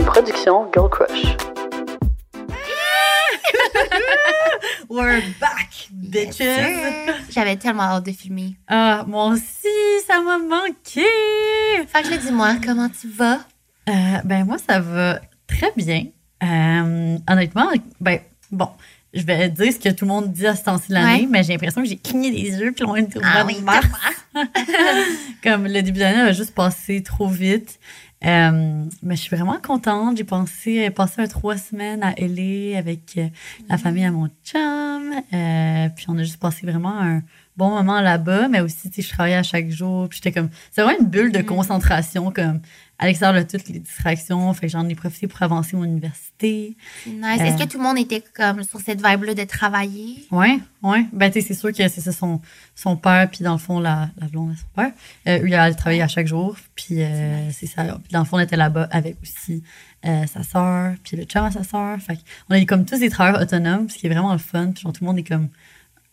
Une production Girl Crush. We're back, bitches! J'avais tellement hâte de filmer. Ah, moi aussi, ça m'a manqué! Fait que dis-moi, comment tu vas? Euh, ben, moi, ça va très bien. Euh, honnêtement, ben, bon, je vais dire ce que tout le monde dit à ce temps-ci de l'année, Ouais. mais j'ai l'impression que j'ai cligné des yeux puis au Ah de oui, mars. Comme le début d'année a juste passé trop vite. Euh, mais je suis vraiment contente. J'ai pensé passé un trois semaines à LA avec euh, la famille à mon chum. Euh, puis on a juste passé vraiment un bon moment là-bas. Mais aussi, tu sais, je travaillais à chaque jour. Puis j'étais comme... C'est vraiment une bulle de concentration, comme à l'extérieur de toutes les distractions. Fait que j'en ai profité pour avancer mon université. C'est nice. Est-ce Euh. que tout le monde était comme sur cette vibe-là de travailler? Ouais, ouais. Ben, tu sais, c'est sûr que c'est ça son, son père, puis dans le fond, la, la blonde de son père. Euh, lui, il allait travailler à chaque jour, puis euh, c'est ça. Puis dans le fond, on était là-bas avec aussi euh, sa sœur, puis le chum à sa sœur. Fait a eu comme tous des travailleurs autonomes, ce qui est vraiment le fun. Puis genre, tout le monde est comme,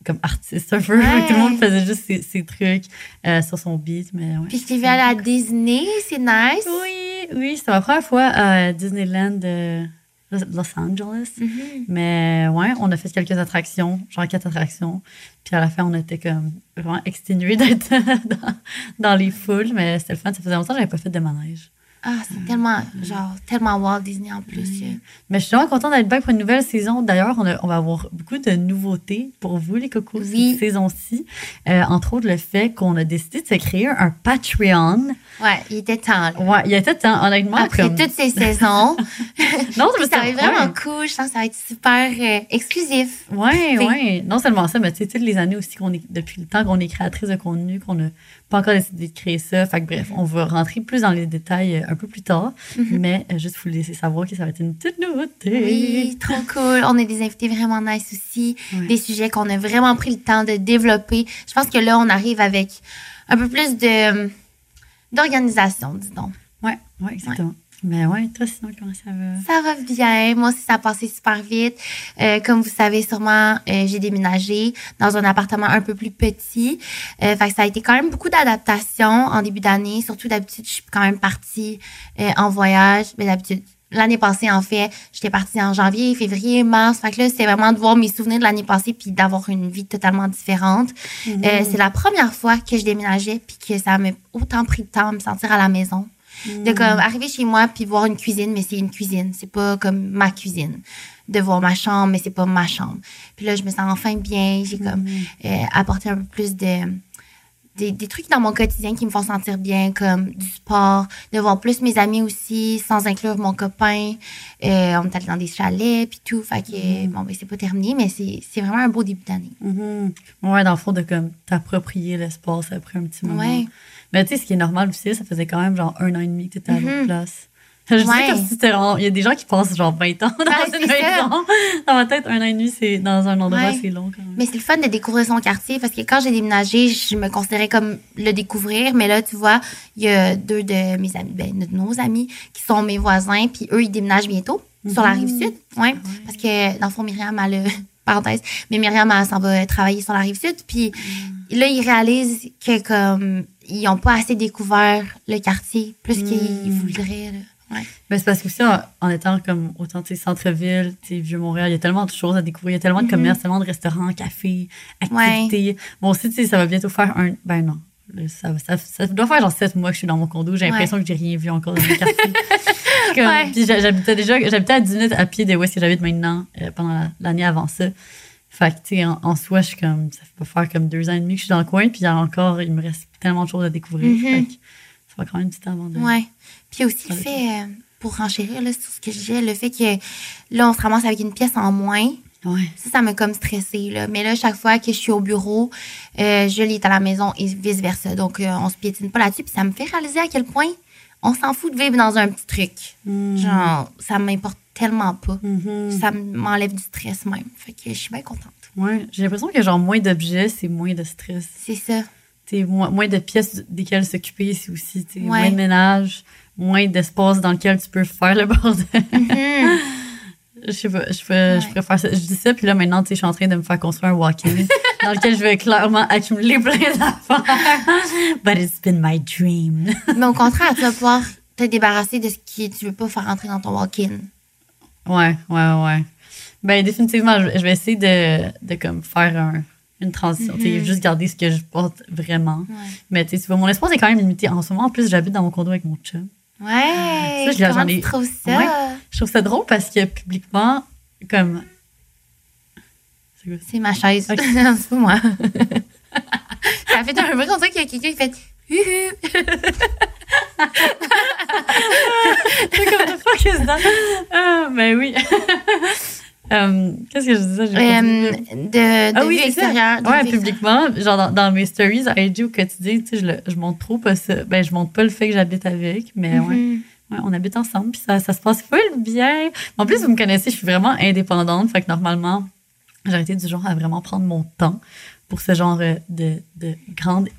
comme artiste un peu. Ouais. tout le monde faisait juste ses, ses trucs euh, sur son beat, mais ouais. Puis vu aller à Disney, c'est nice. Oui, oui, c'était ma première fois à Disneyland de Los Angeles. Mhm. Mais ouais, on a fait quelques attractions, genre quatre attractions. Puis à la fin, on était comme vraiment exténués d'être dans, dans les foules. Mais c'était le fun. Ça faisait longtemps que j'avais pas fait de manège. Ah, c'est tellement, genre, tellement Walt Disney en plus. euh. Mais je suis vraiment contente d'être back pour une nouvelle saison. D'ailleurs, on, a- on va avoir beaucoup de nouveautés pour vous, les cocos, Oui. cette saison-ci. Euh, entre autres, le fait qu'on a décidé de se créer un Patreon. Ouais, il était temps. là. Ouais, il a tout temps, honnêtement. Après comme... toutes ces saisons. Non, ça va être vraiment ouais. cool. Je pense que ça va être super euh, exclusif. Ouais, ouais. Non seulement ça, mais tu sais, toutes les années aussi qu'on est, depuis le temps qu'on est créatrice de contenu, qu'on n'a pas encore décidé de créer ça. Fait que bref, on va rentrer plus dans les détails euh, un peu plus tard. Mais euh, juste vous laisser savoir que ça va être une toute nouveauté. Oui, trop cool. On a des invités vraiment nice aussi. Ouais. Des sujets qu'on a vraiment pris le temps de développer. Je pense que là, on arrive avec un peu plus de d'organisation, dis donc. Ouais, ouais, Mais ouais, toi sinon, comment ça va? Ça va bien. Moi aussi, ça a passé super vite. Euh, comme vous savez sûrement, euh, j'ai déménagé dans un appartement un peu plus petit. Euh, fait que ça a été quand même beaucoup d'adaptation en début d'année. Surtout d'habitude, je suis quand même partie en voyage. Mais d'habitude, l'année passée, en fait, j'étais partie en janvier, février, mars. Fait que là, c'est vraiment de voir mes souvenirs de l'année passée puis d'avoir une vie totalement différente. Euh, c'est la première fois que je déménageais puis que ça m'a autant pris de temps à me sentir à la maison. De comme arriver chez moi puis voir une cuisine, mais c'est une cuisine. C'est pas comme ma cuisine. De voir ma chambre, mais c'est pas ma chambre. Puis là, je me sens enfin bien. J'ai comme euh, apporté un peu plus de des, des trucs dans mon quotidien qui me font sentir bien, comme du sport, de voir plus mes amis aussi, sans inclure mon copain. Euh, on est allé dans des chalets puis tout. Fait que, bon, ben, c'est pas terminé, mais c'est c'est vraiment un beau début d'année. Mhm. Ouais, dans le fond, de comme t'approprier l'espace après un petit moment. Ouais. Mais tu sais, ce qui est normal aussi, ça faisait quand même genre un an et demi que t'étais à l'autre Mhm. place. Je Ouais. sais comme si c'était Il y a des gens qui passent genre 20 ans dans Ouais, une maison. Dans ma tête, un an et demi, c'est dans un endroit, Ouais. c'est long quand même. Mais c'est le fun de découvrir son quartier parce que quand j'ai déménagé, je me considérais comme le découvrir. Mais là, tu vois, il y a deux de mes amis, ben, de nos amis qui sont mes voisins, puis eux, ils déménagent bientôt sur la rive sud. Ouais. Parce que, dans le fond, Myriam a le. Parenthèse. Mais Myriam, elle s'en va travailler sur la rive sud. Puis là, ils réalisent que, comme, ils n'ont pas assez découvert le quartier plus qu'ils voudraient. là. Ouais. Mais c'est parce que aussi, en, en étant comme autant, centre-ville, Vieux-Montréal, il y a tellement de choses à découvrir. Il y a tellement de commerces, tellement de restaurants, cafés, activités. Bon, aussi, ça va bientôt faire un. Ben non. Ça, ça, ça doit faire genre sept mois que je suis dans mon condo. J'ai Ouais. l'impression que j'ai rien vu encore dans mon quartier. Comme- Ouais. Puis j'ha- j'habitais déjà, j'habitais à 10 minutes à pied de où est-ce que j'habite maintenant euh, pendant la- l'année avant ça. Fait que, tu sais, en, en soi, je suis comme, ça pas faire comme deux ans et demi que je suis dans le coin, puis encore, il me reste tellement de choses à découvrir. Fait que ça va quand même du temps avant de. Ouais. Puis aussi le fait, euh, pour renchérir là, sur ce que je disais, le fait que là, on se ramasse avec une pièce en moins. Ouais. Ça, ça m'a comme stressée. Là. Mais là, chaque fois que je suis au bureau, euh, Julie est à la maison et vice-versa. Donc, euh, on se piétine pas là-dessus. Puis ça me fait réaliser à quel point on s'en fout de vivre dans un petit truc. Mhm. Genre, ça m'importe tellement pas. Mhm. Ça m'enlève du stress même. Fait que je suis bien contente. Ouais, j'ai l'impression que genre moins d'objets, c'est moins de stress. C'est ça. T'sais, moins, moins de pièces desquelles s'occuper, c'est aussi Ouais. moins de ménage, moins d'espace dans lequel tu peux faire le bordel. Mhm. je sais pas, je, peux, je Ouais. préfère ça. Je dis ça, puis là maintenant, tu sais, je suis en train de me faire construire un walk-in dans lequel je vais clairement accumuler plein d'affaires. But it's been my dream. Mais au contraire, tu vas pouvoir te débarrasser de ce que tu veux pas faire rentrer dans ton walk-in. Ouais, ouais, ouais. Ben, définitivement, je, je vais essayer de, de comme faire un- une transition. Mhm. juste garder ce que je porte vraiment. Ouais. Mais tu vois, mon espace est quand même limité. En ce moment, en plus, j'habite dans mon condo avec mon chum. Ouais. Ça, je ai- ça? Ouais. Trouve ça drôle parce que publiquement, comme. C'est ma chaise. C'est pas moi. ça fait un bruit comme ça qu'il y a quelqu'un qui fait. C'est comme that? Ah, ben oui. Euh, Qu'est-ce que je disais? Euh, de de Ah oui, extérieure. de Ouais, publiquement, genre dans, dans mes stories à IG au quotidien, tu sais, je, le- je montre trop pas ça. Ben, je montre pas le fait que j'habite avec, mais ouais. Mhm. Ouais, on habite ensemble, puis ça, ça se passe full bien. En plus, vous me connaissez, je suis vraiment indépendante, fait que normalement, j'ai arrêté du genre à vraiment prendre mon temps pour ce genre euh, de, de grande,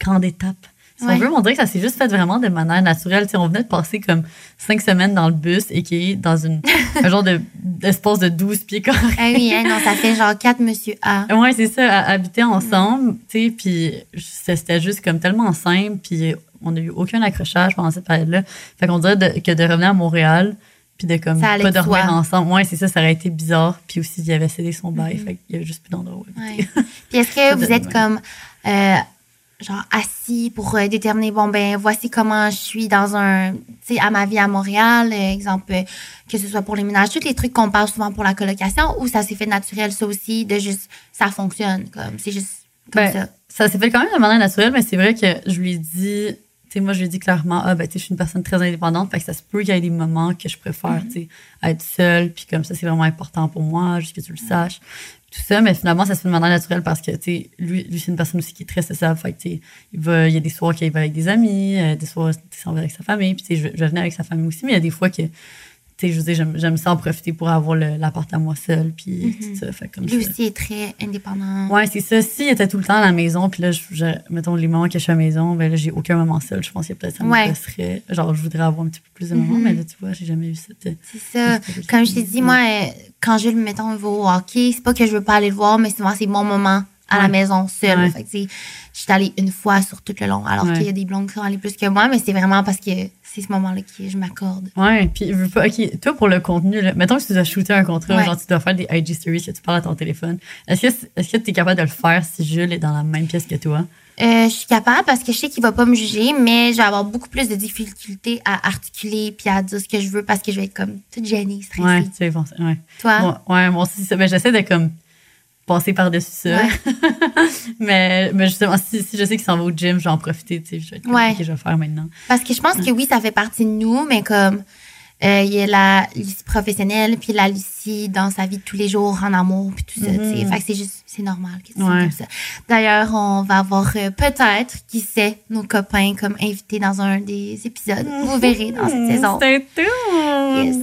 grande étape. Si Ouais. on veut, on dirait que ça s'est juste fait vraiment de manière naturelle. On venait de passer comme cinq semaines dans le bus et qui est dans une, un genre de, d'espace de 12 pieds carrés. Ah oui, hein, non, ça fait genre 4 monsieur A. Ouais, c'est ça, à- habiter ensemble, tu sais, puis c'était juste comme tellement simple, puis on n'a eu aucun accrochage pendant cette période-là. Fait qu'on dirait de- que de revenir à Montréal, puis de comme pas de dormir ensemble. Ouais, c'est ça, ça aurait été bizarre. Puis aussi, il avait cédé son bail, Mhm. fait qu'il y avait juste plus d'endroit Ouais. Puis est-ce que vous êtes comme euh, genre assis pour euh, déterminer bon ben voici comment je suis dans un tu sais à ma vie à Montréal, euh, exemple euh, que ce soit pour les ménages, tous les trucs qu'on parle souvent pour la colocation ou ça s'est fait naturel ça aussi de juste ça fonctionne comme c'est juste comme Ben, ça. Ça s'est fait quand même de manière naturelle, mais c'est vrai que je lui ai dit, tu sais, moi, je lui ai dit clairement, ah, ben, tu sais, je suis une personne très indépendante, fait que ça se peut qu'il y ait des moments que je préfère, tu sais, être seule, puis comme ça, c'est vraiment important pour moi, juste que tu le saches. Tout ça, mais finalement, ça se fait de manière naturelle parce que, tu sais, lui, lui c'est une personne aussi qui est très sociable, fait que, tu il il y a des soirs qu'il va avec des amis, euh, des soirs, il s'en va avec sa famille, puis, tu sais, je, venais avec sa famille aussi, mais il y a des fois que, je veux dire, j'aime, ça en profiter pour avoir le- l'appart à moi seule, puis Mhm. tout ça, fait comme Lui ça. aussi est très indépendant. Ouais, c'est ça. S'il était tout le temps à la maison, puis là, je, je- mettons, les moments que je suis à la maison, ben là, j'ai aucun moment seul. Je pense qu'il y a peut-être ça me Ouais. passerait. Genre, je voudrais avoir un petit peu plus de moments, Mhm. mais là, tu vois, j'ai jamais eu cette. C'est ça. cette- Comme je t'ai dit, moi, euh, quand Jules, mettons, va au hockey, c'est pas que je veux pas aller le voir, mais souvent, c'est mon moment à la maison seule. Ouais. Fait que, tu sais, je suis allée une fois sur tout le long, alors Ouais. qu'il y a des blondes qui sont allées plus que moi, mais c'est vraiment parce que c'est ce moment-là que je m'accorde. Ouais, puis pas. Ok, toi, pour le contenu, là, mettons que tu dois shooter un contrat, genre, tu dois faire des IG stories, que tu parles à ton téléphone. Est-ce que est-ce que tu es capable de le faire si Jules est dans la même pièce que toi? Euh, je suis capable parce que je sais qu'il va pas me juger, mais je vais avoir beaucoup plus de difficultés à articuler puis à dire ce que je veux parce que je vais être comme toute gênée, stressée. Ouais, tu sais, bon, ouais. Toi? Moi, ouais, moi aussi, ça. Ben, j'essaie de comme passer par-dessus ça. Ouais. mais, mais justement, si, si je sais qu'il s'en va au gym, je vais en profiter, tu sais. Je vais être Ouais. ok, je vais faire maintenant. Parce que je pense que oui, ça fait partie de nous, mais comme euh, il y a la Lucie professionnelle, puis la Lucie dans sa vie de tous les jours, en amour, puis tout ça. Fait que c'est juste, c'est normal que tu comme ça. D'ailleurs, on va avoir euh, peut-être, qui sait, nos copains comme invités dans un des épisodes. Vous verrez dans cette saison. C'est tout! Yes.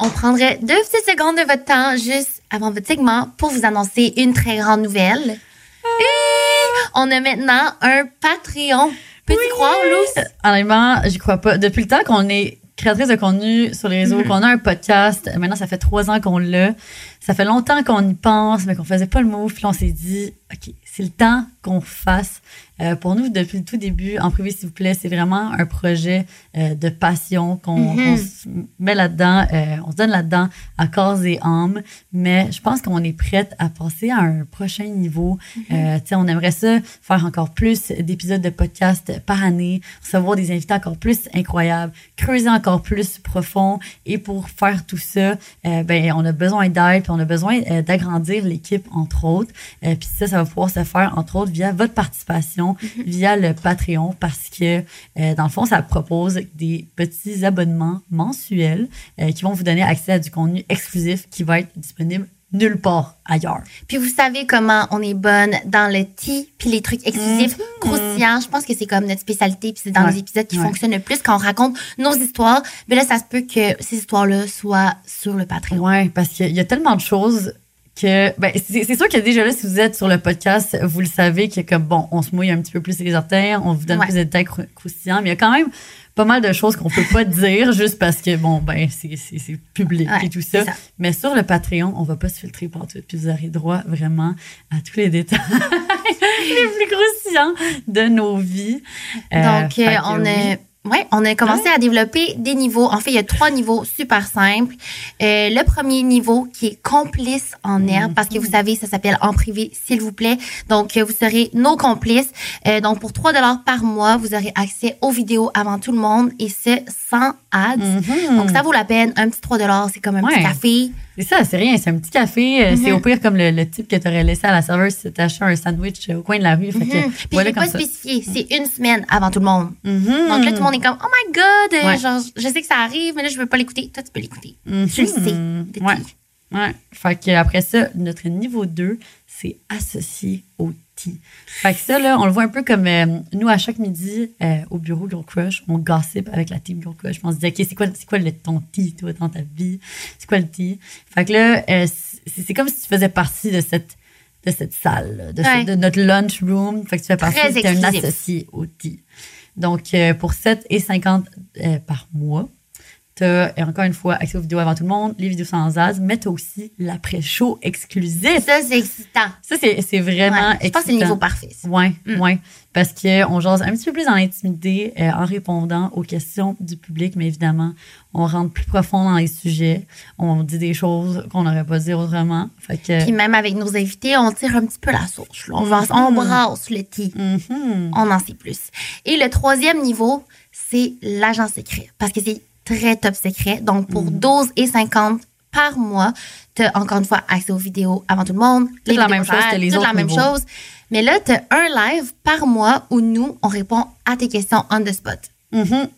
On prendrait deux petites secondes de votre temps juste avant votre segment pour vous annoncer une très grande nouvelle. Et on a maintenant un Patreon. Peux-tu croire, Luce? Honnêtement, j'y crois pas. Depuis le temps qu'on est créatrice de contenu sur les réseaux, Mhm. qu'on a un podcast, maintenant ça fait trois ans qu'on l'a. Ça fait longtemps qu'on y pense, mais qu'on faisait pas le move. Puis là, on s'est dit, OK, c'est le temps qu'on fasse. Euh, pour nous, depuis le tout début, en privé, s'il vous plaît, c'est vraiment un projet euh, de passion qu'on Mhm. se met là-dedans, euh, on se donne là-dedans à corps et âme. Mais je pense qu'on est prête à passer à un prochain niveau. Sais, on aimerait ça faire encore plus d'épisodes de podcast par année, recevoir des invités encore plus incroyables, creuser encore plus profond. Et pour faire tout ça, ben, on a besoin d'aide, on a besoin d'agrandir l'équipe, entre autres. Puis ça, ça va pouvoir se faire, entre autres, via votre participation, via le Patreon, parce que, euh, dans le fond, ça propose des petits abonnements mensuels euh, qui vont vous donner accès à du contenu exclusif qui va être disponible nulle part ailleurs. Puis vous savez comment on est bonne dans le tea, puis les trucs exclusifs, croustillants. Je pense que c'est comme notre spécialité, puis c'est dans Ouais. les épisodes qui Ouais. fonctionnent le plus quand on raconte nos histoires. Mais là, ça se peut que ces histoires-là soient sur le Patreon. Ouais, parce qu'il y a tellement de choses que ben c'est sûr que déjà là si vous êtes sur le podcast vous le savez que comme bon on se mouille un petit peu plus les orteils on vous donne Ouais. plus de détails crou- croustillants mais il y a quand même pas mal de choses qu'on peut pas dire juste parce que bon ben c'est public Ouais, et tout ça. mais sur le Patreon on va pas se filtrer pour tout puis vous aurez droit vraiment à tous les détails les plus croustillants de nos vies. Donc, euh, fait que on oui. a. Ouais, on a commencé à développer des niveaux. En fait, il y a trois niveaux super simples. Euh, le premier niveau qui est complice en herbe, parce que vous savez, ça s'appelle en privé, s'il vous plaît. Donc, euh, vous serez nos complices. Euh, donc, pour 3 dollars par mois, vous aurez accès aux vidéos avant tout le monde et c'est sans ads. Mhm. Donc, ça vaut la peine. Un petit 3 dollars, c'est comme un petit café. C'est ça, c'est rien, c'est un petit café. euh, C'est Mhm. au pire comme le, le type que tu aurais laissé à la serveuse si tu acheté un sandwich au coin de la rue. Fait que, Mhm. Puis, voilà je comme pas ça. spécifié. C'est une semaine avant tout le monde. Mhm. Donc là, tout le monde est comme, oh my god, euh, Ouais. genre, je sais que ça arrive, mais là, je veux pas l'écouter. Toi, tu peux l'écouter. Mhm. Tu le sais. Ouais. Ouais. Fait que après ça, notre niveau 2, c'est associé au Fait que ça, là, on le voit un peu comme euh, nous, à chaque midi, euh, au bureau Girl Crush, on gossip avec la team Girl Crush. On se dit, OK, c'est quoi, c'est quoi le, ton tea, toi, dans ta vie? C'est quoi le tea? Fait que là, euh, c'est c'est comme si tu faisais partie de cette de cette salle, là, de, ce- Ouais. de notre lunch room. Fait que tu fais partie, Très t'es un associé au tea. Donc, euh, pour 7,50 euh, par mois, tu as encore une fois accès aux vidéos avant tout le monde, les vidéos sans as, mais tu aussi l'après-show exclusif. Ça, c'est excitant. Ça, c'est c'est vraiment Ouais, je pense que c'est le niveau parfait. Ouais, Mm. ouais. Parce qu'on jase un petit peu plus dans l'intimité euh, en répondant aux questions du public, mais évidemment, on rentre plus profond dans les sujets. On dit des choses qu'on n'aurait pas dit autrement. Fait que. Puis même avec nos invités, on tire un petit peu la là. On, va, on brasse le thé. Mhm. On en sait plus. Et le troisième niveau, c'est l'agent secret. Parce que c'est très top secret. Donc, pour Mm. 12 et 50 par mois, tu as encore une fois accès aux vidéos avant tout le monde. Toute la même chose que les autres la même niveaux. chose. Mais là, tu as un live par mois où nous, on répond à tes questions on the spot. Mhm.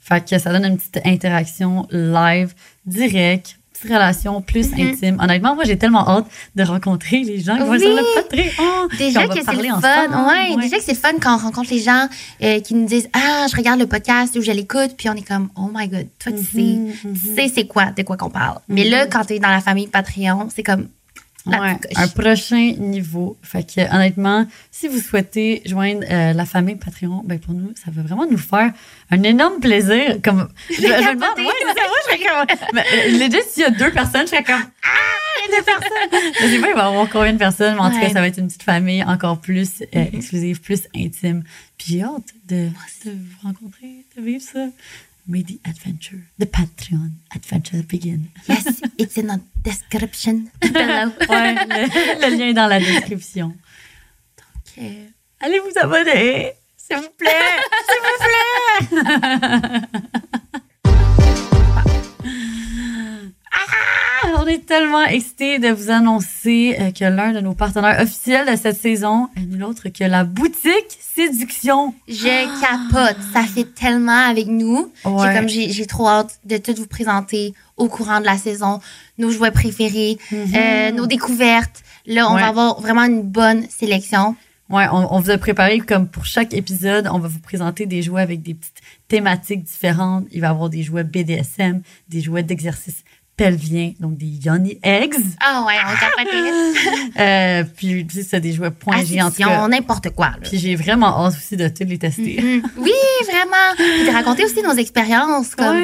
Fait que ça donne une petite interaction live, direct, petite relation plus Mhm. intime. Honnêtement, moi, j'ai tellement hâte de rencontrer les gens qui vont Oui. sur le Patreon. Déjà Puis on va que c'est fun. ensemble. Ouais, déjà que c'est fun quand on rencontre les gens euh, qui nous disent Ah, je regarde le podcast ou je l'écoute, puis on est comme Oh my God, toi, tu sais, Mhm, tu sais c'est quoi, de quoi qu'on parle. Mais là, quand tu es dans la famille Patreon, c'est comme Ouais, un prochain niveau. Fait que, honnêtement, si vous souhaitez joindre euh, la famille Patreon, ben pour nous, ça va vraiment nous faire un énorme plaisir. Comme, je, je me demande, ouais, c'est ça, moi, je serais comme, mais, euh, legit, s'il y a deux personnes, je serais comme, ah, il y a deux personnes. je sais pas, il va y avoir combien de personnes, mais en tout cas, ça va être une petite famille encore plus euh, exclusive, plus intime. Puis j'ai hâte de, de vous rencontrer, de vivre ça. May the adventure, the Patreon adventure begin. Yes, it's in the description below. Ouais, le, le lien est dans la description. Ok. Allez vous abonner, s'il vous plaît, s'il vous plaît. on est tellement excités de vous annoncer euh, que l'un de nos partenaires officiels de cette saison est nul autre que la boutique Séduction. Je capote. Ça fait tellement avec nous. Ouais. Comme j'ai trop hâte de tout vous présenter au courant de la saison, nos jouets préférés, euh, nos découvertes. Là, on Ouais. va avoir vraiment une bonne sélection. Ouais, on, on vous a préparé comme pour chaque épisode, on va vous présenter des jouets avec des petites thématiques différentes. Il va y avoir des jouets BDSM, des jouets d'exercice pelvien, donc des yoni eggs. Ah ouais, on capote. Euh, puis tu sais, c'est des jouets point G en tout cas. Ascension, n'importe quoi. là. Puis j'ai vraiment hâte aussi de tous les tester. Mhm. Oui, vraiment. Puis de raconter aussi nos expériences. Comme.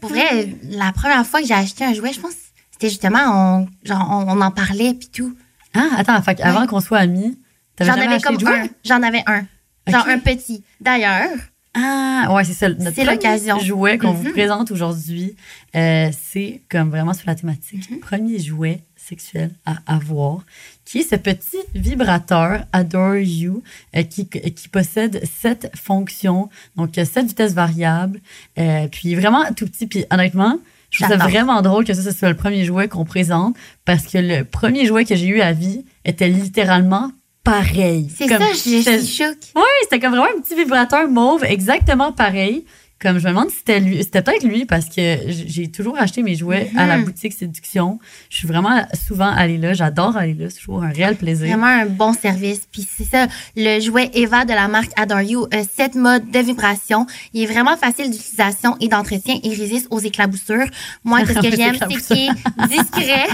Pour vrai, la première fois que j'ai acheté un jouet, je pense que c'était justement, on, genre, on, on en parlait puis tout. Ah, attends, fait avant qu'on soit amis, t'avais J'en jamais avais comme un. J'en avais un. Genre un petit. D'ailleurs, Ah, ouais, c'est ça. Notre C'est premier l'occasion. jouet qu'on vous Mhm. présente aujourd'hui, euh, c'est comme vraiment sur la thématique Mhm. premier jouet sexuel à avoir, qui est ce petit vibrateur Adore You euh, qui, qui possède sept fonctions, donc euh, sept vitesses variables, euh, puis vraiment tout petit. Puis honnêtement, je trouve ça vraiment drôle que ça, ce soit le premier jouet qu'on présente parce que le premier jouet que j'ai eu à vie était littéralement pareil. c'est ça, suis choc. oui, c'était comme vraiment un petit vibrateur mauve, exactement pareil. Comme je me demande si c'était lui, c'était peut-être lui parce que j'ai toujours acheté mes jouets à la Mhm. boutique Séduction. Je suis vraiment souvent allée là, j'adore aller là, c'est toujours un réel plaisir. Vraiment un bon service. Puis c'est ça, le jouet Eva de la marque Adore You, euh, 7 modes de vibration. Il est vraiment facile d'utilisation et d'entretien et résiste aux éclaboussures. Moi, ce que j'aime, c'est qu'il est discret.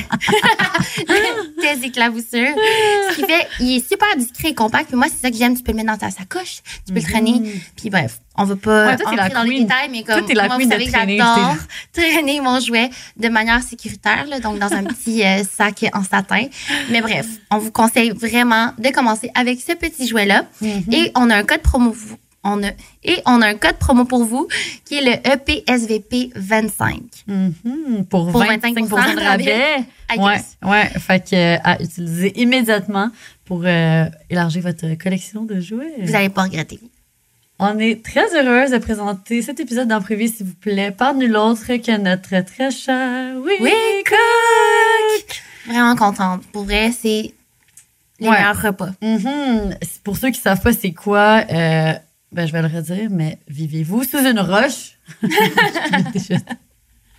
Tes éclaboussures. Ce qui fait, il est super discret et compact. Puis moi, c'est ça que j'aime. Tu peux le mettre dans ta sacoche. Tu peux le traîner. Puis bref, on veut pas Ouais, toi, t'es la entrer dans les détails, mais comme Toi, la moi, vous savez que j'adore traîner mon jouet de manière sécuritaire, là, donc dans un petit euh, sac en satin. Mais bref, on vous conseille vraiment de commencer avec ce petit jouet-là. Mhm. Et on a un code promo. On a, et on a un code promo pour vous qui est le E EPSVP 25. Mhm, Pour, Pour 25, 25% de rabais. Ouais, ouais. Fait que, euh, à utiliser immédiatement pour euh, élargir votre collection de jouets. Vous n'allez pas regretter. On est très heureuse de présenter cet épisode d'Imprévu, s'il vous plaît, par nul autre que notre très cher Oui, Oui, Cook! Vraiment contente. Pour vrai, c'est les Ouais. meilleurs repas. Mhm. C'est Pour ceux qui savent pas c'est quoi, euh, ben, je vais le redire, mais vivez-vous sous une roche?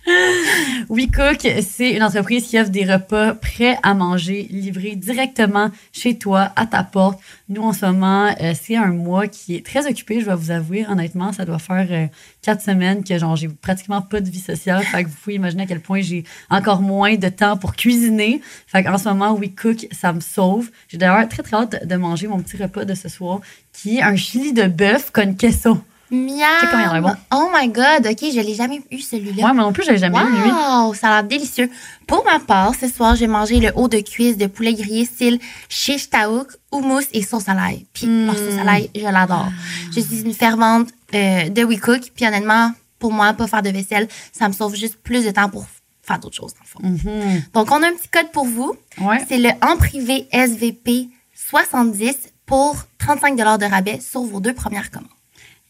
WeCook, c'est une entreprise qui offre des repas prêts à manger, livrés directement chez toi, à ta porte. Nous, en ce moment, euh, c'est un mois qui est très occupé, je dois vous avouer. Honnêtement, ça doit faire euh, quatre semaines que j'ai pratiquement pas de vie sociale. Fait que vous pouvez imaginer à quel point j'ai encore moins de temps pour cuisiner. Fait qu'en ce moment, WeCook, ça me sauve. J'ai d'ailleurs très très hâte de manger mon petit repas de ce soir, qui est un chili de bœuf con queso. Miam! il a bon? Oh my god, ok, je l'ai jamais eu celui-là. Moi, moi non plus, j'avais jamais eu lui. Wow, ça a l'air délicieux. Pour ma part, ce soir, j'ai mangé le haut de cuisse de poulet grillé style shish taouk, houmous et sauce à l'ail. Puis Mm. leur sauce à l'ail, je l'adore. Je suis une fervente euh, de WeCook. Puis honnêtement, pour moi, pas faire de vaisselle, ça me sauve juste plus de temps pour faire d'autres choses, dans le fond. Mhm. Donc, on a un petit code pour vous. Ouais. C'est le en privé SVP 70 pour 35 de rabais sur vos deux premières commandes.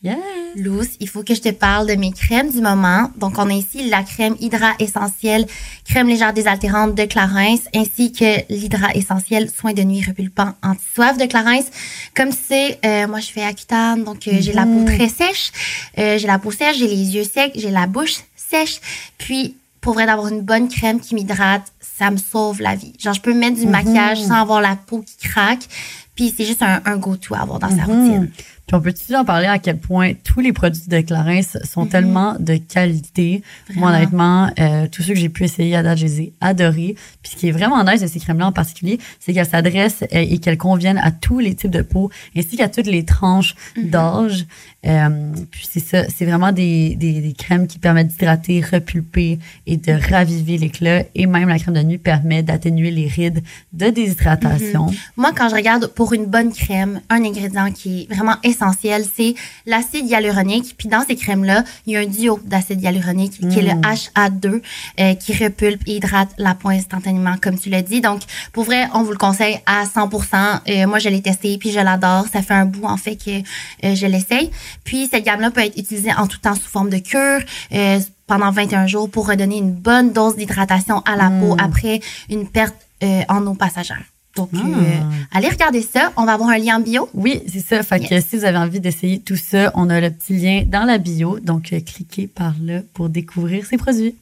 Yeah. Luz, il faut que je te parle de mes crèmes du moment. Donc, on a ici la crème Hydra Essentielle, crème légère désaltérante de Clarins, ainsi que l'Hydra Essentielle soin de nuit repulpant anti-soif de Clarins. Comme tu sais, euh, moi, je fais Accutane, donc euh, j'ai la peau très sèche. Euh, j'ai la peau sèche, j'ai les yeux secs, j'ai la bouche sèche. Puis, pour vrai, d'avoir une bonne crème qui m'hydrate, ça me sauve la vie. Genre, je peux mettre du maquillage sans avoir la peau qui craque. Puis, c'est juste un, un go-to à avoir dans sa routine. Puis on peut-tu en parler à quel point tous les produits de Clarins sont tellement de qualité? Moi, honnêtement, euh, tous ceux que j'ai pu essayer à date, je les ai adorés. Puis ce qui est vraiment nice de ces crèmes-là en particulier, c'est qu'elles s'adressent euh, et qu'elles conviennent à tous les types de peau, ainsi qu'à toutes les tranches d'âge. Euh, puis c'est ça, c'est vraiment des, des, des crèmes qui permettent d'hydrater, repulper et de raviver l'éclat. Et même la crème de nuit permet d'atténuer les rides de déshydratation. Moi, quand je regarde pour une bonne crème, un ingrédient qui est vraiment essentiel, c'est l'acide hyaluronique. Puis dans ces crèmes-là, il y a un duo d'acide hyaluronique qui est le HA2 euh, qui repulpe et hydrate la peau instantanément, comme tu l'as dit. Donc, pour vrai, on vous le conseille à 100%. Euh, moi, je l'ai testé puis je l'adore. Ça fait un bout, en fait, que euh, je l'essaye. Puis cette gamme-là peut être utilisée en tout temps sous forme de cure. euh, pendant 21 jours pour redonner une bonne dose d'hydratation à la peau après une perte euh, en eau passagère. Donc, euh, allez regarder ça. On va avoir un lien en bio. Oui, c'est ça. Fait que si vous avez envie d'essayer tout ça, on a le petit lien dans la bio. Donc, euh, cliquez par là pour découvrir ces produits.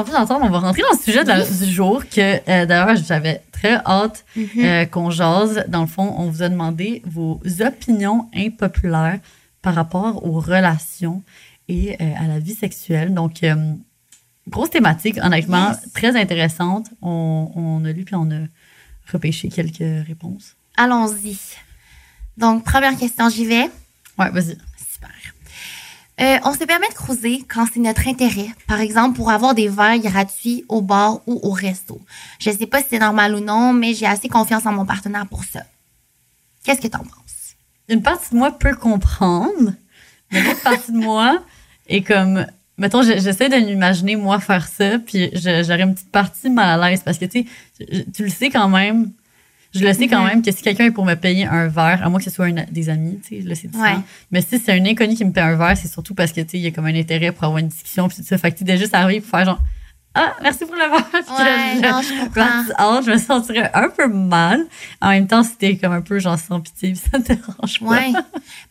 Sans plus attendre, on va rentrer dans le sujet de la- du jour que, euh, d'ailleurs, j'avais très hâte euh, qu'on jase. Dans le fond, on vous a demandé vos opinions impopulaires par rapport aux relations et euh, à la vie sexuelle. Donc, grosse thématique, honnêtement, Yes. très intéressante. On, on a lu puis on a repêché quelques réponses. Allons-y. Donc, première question, j'y vais. Ouais, vas-y. Euh, on se permet de cruiser quand c'est notre intérêt. Par exemple, pour avoir des verres gratuits au bar ou au resto. Je sais pas si c'est normal ou non, mais j'ai assez confiance en mon partenaire pour ça. Qu'est-ce que t'en penses? Une partie de moi peut comprendre, mais l'autre partie de moi est comme. Mettons, je- j'essaie de m'imaginer, moi, faire ça, puis j'aurais une petite partie mal à l'aise parce que, tu sais, tu le sais quand même. Je le sais quand Mhm. même que si quelqu'un est pour me payer un verre, à moins que ce soit des amis, tu sais, là, c'est différent. Ouais. Mais si c'est un inconnu qui me paye un verre, c'est surtout parce que, tu sais, il y a comme un intérêt pour avoir une discussion, puis tout ça. Fait que, tu de juste arriver pour faire genre, ah, merci pour le verre. Ouais, là, non, je comprends. Quand tu entres, je me sentirais un peu mal. En même temps, c'était comme un peu genre sans pitié, ça te dérange pas. Ouais.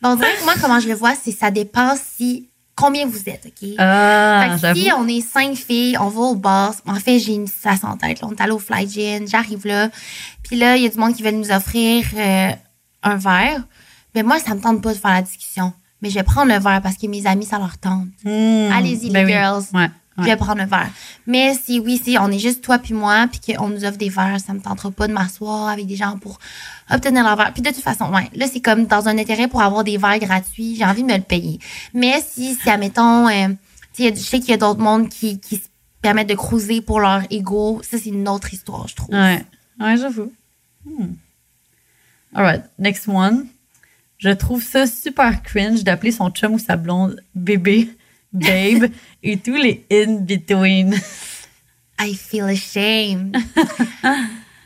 Bon, on dirait que moi, comment je le vois, c'est ça dépend si combien vous êtes, OK? Ah, Fait que si on est cinq filles, on va au bar. En fait, j'ai une situation en tête. là. On est allé au Fly Gin, j'arrive là. Puis là, il y a du monde qui veut nous offrir euh, un verre. Mais moi, ça me tente pas de faire la discussion. Mais je vais prendre le verre parce que mes amis, ça leur tente. Hmm, Allez-y, ben les oui. girls. Ouais, je vais prendre un verre. Mais si oui, si on est juste toi puis moi, puis qu'on nous offre des verres, ça me tentera pas de m'asseoir avec des gens pour obtenir leur verre. Puis de toute façon, ouais, là c'est comme dans un intérêt pour avoir des verres gratuits, j'ai envie de me le payer. Mais si, si admettons, euh, je sais qu'il y a d'autres mondes qui, qui se permettent de cruiser pour leur ego, ça c'est une autre histoire, je trouve. Ouais, ouais, j'avoue. Hmm. Alright, next one. Je trouve ça super cringe d'appeler son chum ou sa blonde bébé, babe et tous les in-between. I feel ashamed.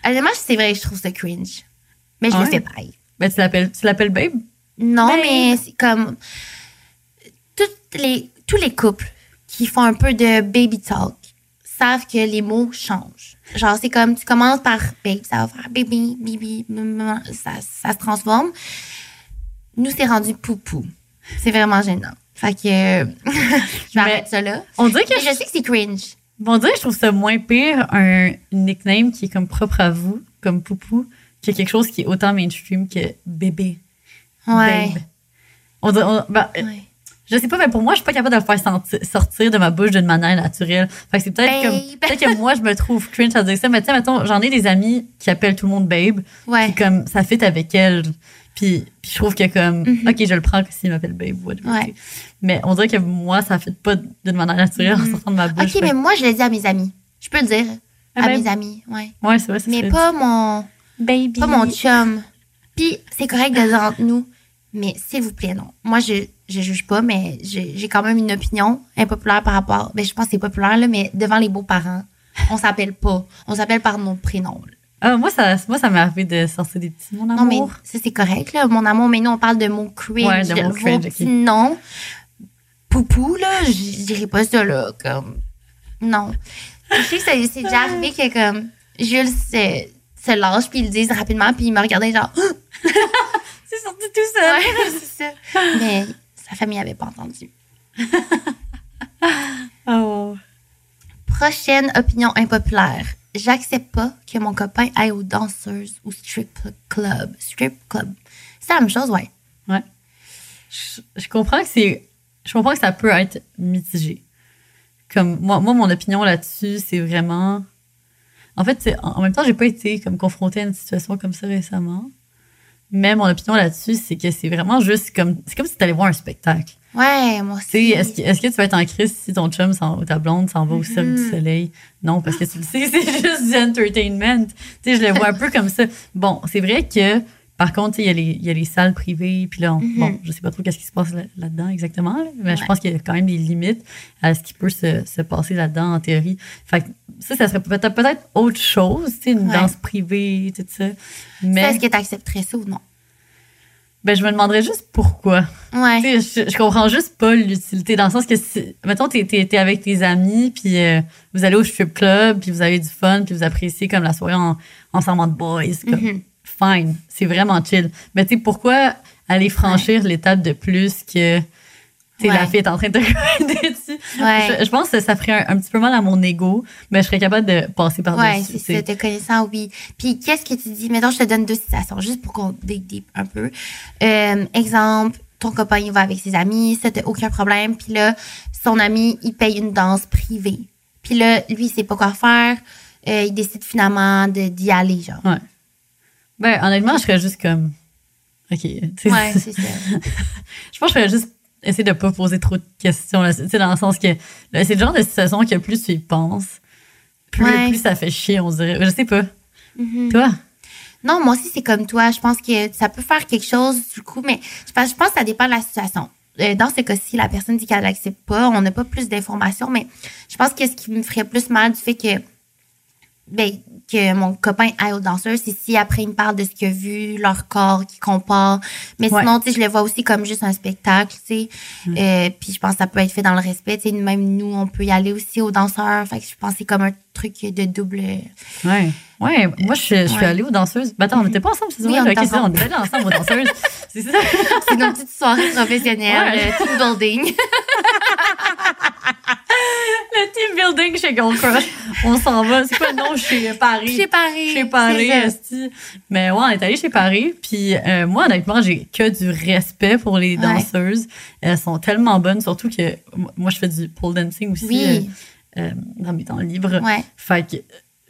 Honnêtement, c'est vrai, je trouve ça cringe. Mais je Ah le ouais? fais pareil. Ben, tu l'appelles, tu l'appelles babe? Non, Babe. mais c'est comme toutes les, tous les couples qui font un peu de baby talk savent que les mots changent. Genre, c'est comme tu commences par babe, ça va faire baby, maman, ça, ça se transforme. Nous, c'est rendu poupou. C'est vraiment gênant. Fait que je vais arrêter ça là. On dirait que Mais je sais que c'est cringe. Bon, on dirait que je trouve ça moins pire un nickname qui est comme propre à vous, comme Poupou, que quelque chose qui est autant mainstream que bébé. Ouais. babe. On dirait- on- ben, euh, Ouais. Je sais pas, mais pour moi, je suis pas capable de le faire sortir de ma bouche d'une manière naturelle. Fait que c'est peut-être comme. Peut-être que moi, je me trouve cringe à dire ça, mais tu sais, mettons, j'en ai des amis qui appellent tout le monde babe, Ouais. puis comme ça fit avec elle. Puis, puis je trouve que comme, Mhm. ok, je le prends s'il m'appelle babe. whatever, Ouais. Mais on dirait que moi, ça fit pas d'une manière naturelle en Mhm. sortant de ma bouche. Ok, Fait mais moi, je le dis à mes amis. Je peux le dire Ah à ben, mes amis. Ouais. Ouais, c'est vrai, ça Mais pas mon. Baby. pas mon chum. Puis c'est correct de dire entre nous, mais s'il vous plaît, non. Moi, je je juge pas, mais j'ai j'ai quand même une opinion impopulaire par rapport. Ben, je pense que c'est populaire, là, mais devant les beaux-parents, on s'appelle pas. On s'appelle par nos prénoms. là. Ah, moi, ça, moi, ça m'est arrivé de sortir des petits mon Non, mais amour. ça, c'est correct, là, mon amour. Mais nous, on parle de mots cringe. Ouais, de mots cringe, petits ok. noms. Poupou, là, je dirais pas ça, là, comme... Non. Je sais que ça- c'est déjà arrivé que, comme, Jules se, se lâche, puis ils le disent rapidement, puis il me regardait genre... C'est sorti tout seul. Ouais, c'est ça. Mais sa famille avait pas entendu. Oh. Prochaine opinion impopulaire. J'accepte pas que mon copain aille aux danseuses ou strip club. Strip club. C'est la même chose, ouais. Ouais. Je, comprends que c'est. Je comprends que ça peut être mitigé. Comme moi, moi mon opinion là-dessus, c'est vraiment. En fait, en même temps, j'ai pas été comme confrontée à une situation comme ça récemment. Mais mon opinion là-dessus, c'est que c'est vraiment juste comme. C'est comme si tu allais voir un spectacle. Ouais, moi aussi. est-ce que, est-ce que tu vas être en crise si ton chum ou ta blonde s'en va au Cirque Mm-hmm. du Soleil? Non, parce que tu le sais, c'est juste du entertainment. Tu sais, je le vois un peu comme ça. Bon, c'est vrai que, par contre, il y, a les- il y a les salles privées, puis là, on- Mhm. bon, je sais pas trop qu'est-ce qui se passe là- là-dedans exactement, là, mais je pense qu'il y a quand même des limites à ce qui peut se, se passer là-dedans en théorie. Fait que ça, ça serait peut-être peut-être autre chose, tu sais, une Ouais. danse privée, tout ça. Ça, Mais, Est-ce que tu accepterais ça ou non? Ben, je me demanderais juste pourquoi. Ouais. Tu sais, je, je comprends juste pas l'utilité dans le sens que si, mettons t'es t'es t'es avec tes amis puis euh, vous allez au strip club puis vous avez du fun puis vous appréciez comme la soirée en, ensemble en boys comme Mhm. fine c'est vraiment chill mais tu sais pourquoi aller franchir l'étape de plus que tu sais la Ouais. fille est en train de grinder dessus Ouais. je, je pense que ça ferait un, un petit peu mal à mon ego mais je serais capable de passer par Ouais, dessus c'est ça, te connaissant, oui. Puis, qu'est-ce que tu dis? Mettons, je te donne deux situations, juste pour qu'on dig deep un peu. Euh, exemple, ton copain, il va avec ses amis, ça, t'as aucun problème. Puis là, son ami, il paye une danse privée. Puis là, lui, il sait pas quoi faire. Euh, il décide finalement d'y aller, genre. ouais ben honnêtement je serais juste comme ok Ouais, c'est ça. Je pense que je ferais juste essayer de pas poser trop de questions. Là. Tu sais, dans le sens que c'est le genre de situation que plus tu y penses, plus, Ouais. plus ça fait chier, on dirait. Je sais pas. Mhm. Toi? Non, moi aussi, c'est comme toi. Je pense que ça peut faire quelque chose, du coup, mais je pense, je pense que ça dépend de la situation. Euh, Dans ce cas-ci, la personne dit qu'elle l'accepte pas. On n'a pas plus d'informations, mais je pense que ce qui me ferait plus mal du fait que, ben, que mon copain aille aux danseurs, c'est si après il me parle de ce qu'il a vu, leur corps, qu'il compare. Mais Ouais. sinon, tu sais, je le vois aussi comme juste un spectacle, tu sais. Euh, puis je pense que ça peut être fait dans le respect. Tu sais, même nous, on peut y aller aussi aux danseurs. Fait que je pense que c'est comme un truc de double. Ouais. Ouais, moi, je, suis- allée aux danseuses. Ben, attends, on n'était pas ensemble, c'est Oui, vrai? on Ok, était ça, on ensemble. était allés ensemble aux danseuses. c'est ça. C'est nos petites soirées professionnelles, Ouais. euh, team building. Le team building chez Gold. On s'en va. C'est quoi le nom chez Paris? Chez Paris. chez Paris, esti. Mais ouais, on est allé chez Paris. Puis euh, moi, honnêtement, j'ai que du respect pour les Ouais. danseuses. Elles sont tellement bonnes, surtout que moi, je fais du pole dancing aussi. Oui. euh, dans mes temps libres. Ouais. Fait que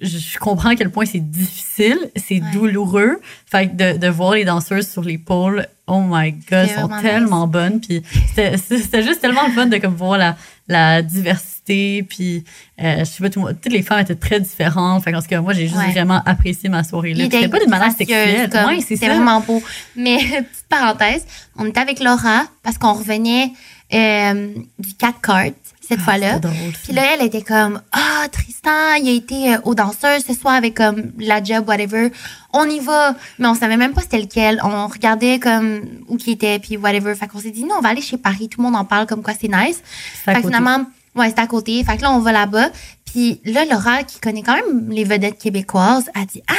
je, comprends à quel point c'est difficile, c'est Ouais. douloureux. Fait que de, de voir les danseuses sur l'épaule, oh my god, sont tellement bonnes. Puis c'était c'était juste tellement le fun de comme voir la, la diversité. Puis euh, je sais pas, tout, toutes les femmes étaient très différentes. Fait qu'en tout cas, moi, j'ai juste Ouais. vraiment apprécié ma soirée-là. C'était pas d'une manière sexuelle. Ouais, c'est C'était vraiment beau. Mais, petite parenthèse, on était avec Laura parce qu'on revenait euh, du 4 cartes cette Ah, fois-là. Puis là, elle était comme Ah, Tristan, il a été euh, aux danseuses ce soir avec comme la job, whatever. On y va. Mais on savait même pas c'était lequel. On regardait comme où qui était, puis whatever. Fait qu'on s'est dit, non, on va aller chez Paris. Tout le monde en parle comme quoi c'est nice. Fait que finalement, ouais, c'est à côté. Fait que là, on va là-bas. Puis là, Laura, qui connaît quand même les vedettes québécoises, a dit Ah,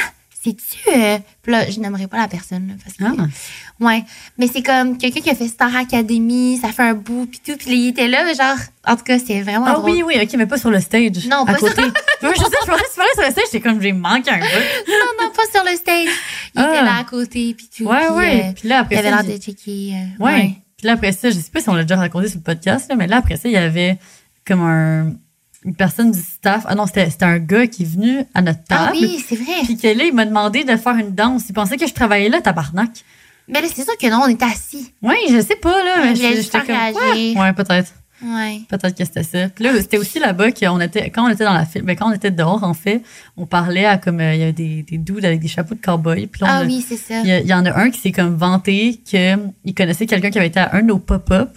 c'est-tu. euh... Puis là, je n'aimerais pas la personne, là, parce que. Ah. Ouais. Mais c'est comme quelqu'un qui a fait Star Academy, ça fait un bout, puis tout. Puis il était là, genre. En tout cas, c'est vraiment. Ah drôle. oui, oui, ok, mais pas sur le stage. Non, à pas sur- côté. Oui, je sais, je parlais, je parlais sur le stage, j'étais comme, j'ai manqué un peu. Non, non, pas sur le stage. Il Ah. était là à côté, puis tout. Ouais, puis, ouais. euh, Puis là, il après avait ça, l'air de checker. euh, Ouais. Puis là, après ça, je sais pas si on l'a déjà raconté sur le podcast, là, mais là, après ça, il y avait comme un, une personne du staff. Ah non, c'était un gars qui est venu à notre Ah table. oui, c'est vrai. Puis que là, il m'a demandé de faire une danse. Il pensait que je travaillais là, tabarnak. Mais là, c'est sûr que non, on était assis. Ouais, je sais pas, là. Il je- juste j'étais comme. Ouais, Ouais, peut-être. Ouais. Peut-être que c'était ça. Puis là, c'était aussi là-bas qu'on était, quand on était dans la file, ben, quand on était dehors, en fait, on parlait à comme, euh, il y avait des, des dudes avec des chapeaux de cowboy. Puis là, Ah a- oui, c'est ça. Il y, a- il y en a un qui s'est comme vanté qu'il connaissait quelqu'un qui avait été à un de nos pop-up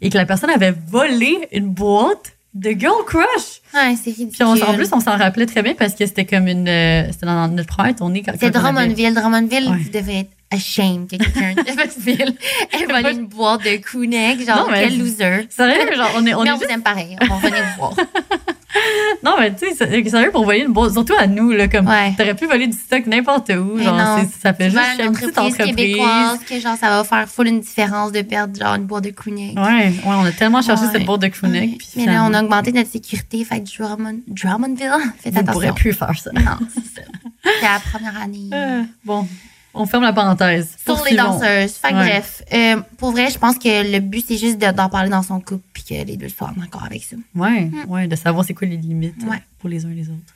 et que la personne avait volé une boîte de Girl Crush. Ouais, c'est ridicule. Puis on, en plus, on s'en rappelait très bien parce que c'était comme une. euh, c'était dans notre première tournée. avait- Drummondville. Drummondville, Ouais. devez être ashamed que quelqu'un ville ait volé une boîte de Kounek. Genre, Non, mais- quel loser. Sérieux, genre, on est, on mais est on juste- vous aime pareil. On va venir vous voir. Non, mais tu sais, c'est- sérieux, pour voler une boîte, surtout à nous, là, comme. Ouais. T'aurais pu voler du stock n'importe où. Mais Genre, non. ça fait juste une petite entreprise québécoise que genre, ça va faire full une différence de perdre genre une boîte de Kounek. Ouais, ouais, on a tellement cherché Ouais. cette boîte de. Ouais. puis Mais là, on a augmenté notre sécurité. Fait que Drummond, Drummondville, faites Vous ne pourrez attention. plus faire ça. Non, c'est ça. C'est la première année. Euh, bon, on ferme la parenthèse. Sur les danseuses. Fait que Ouais. bref, euh, pour vrai, je pense que le but, c'est juste de- d'en parler dans son couple puis que les deux soient en accord avec ça. Ouais, ouais, de savoir c'est quoi les limites Mm. Ouais. euh, pour les uns et les autres.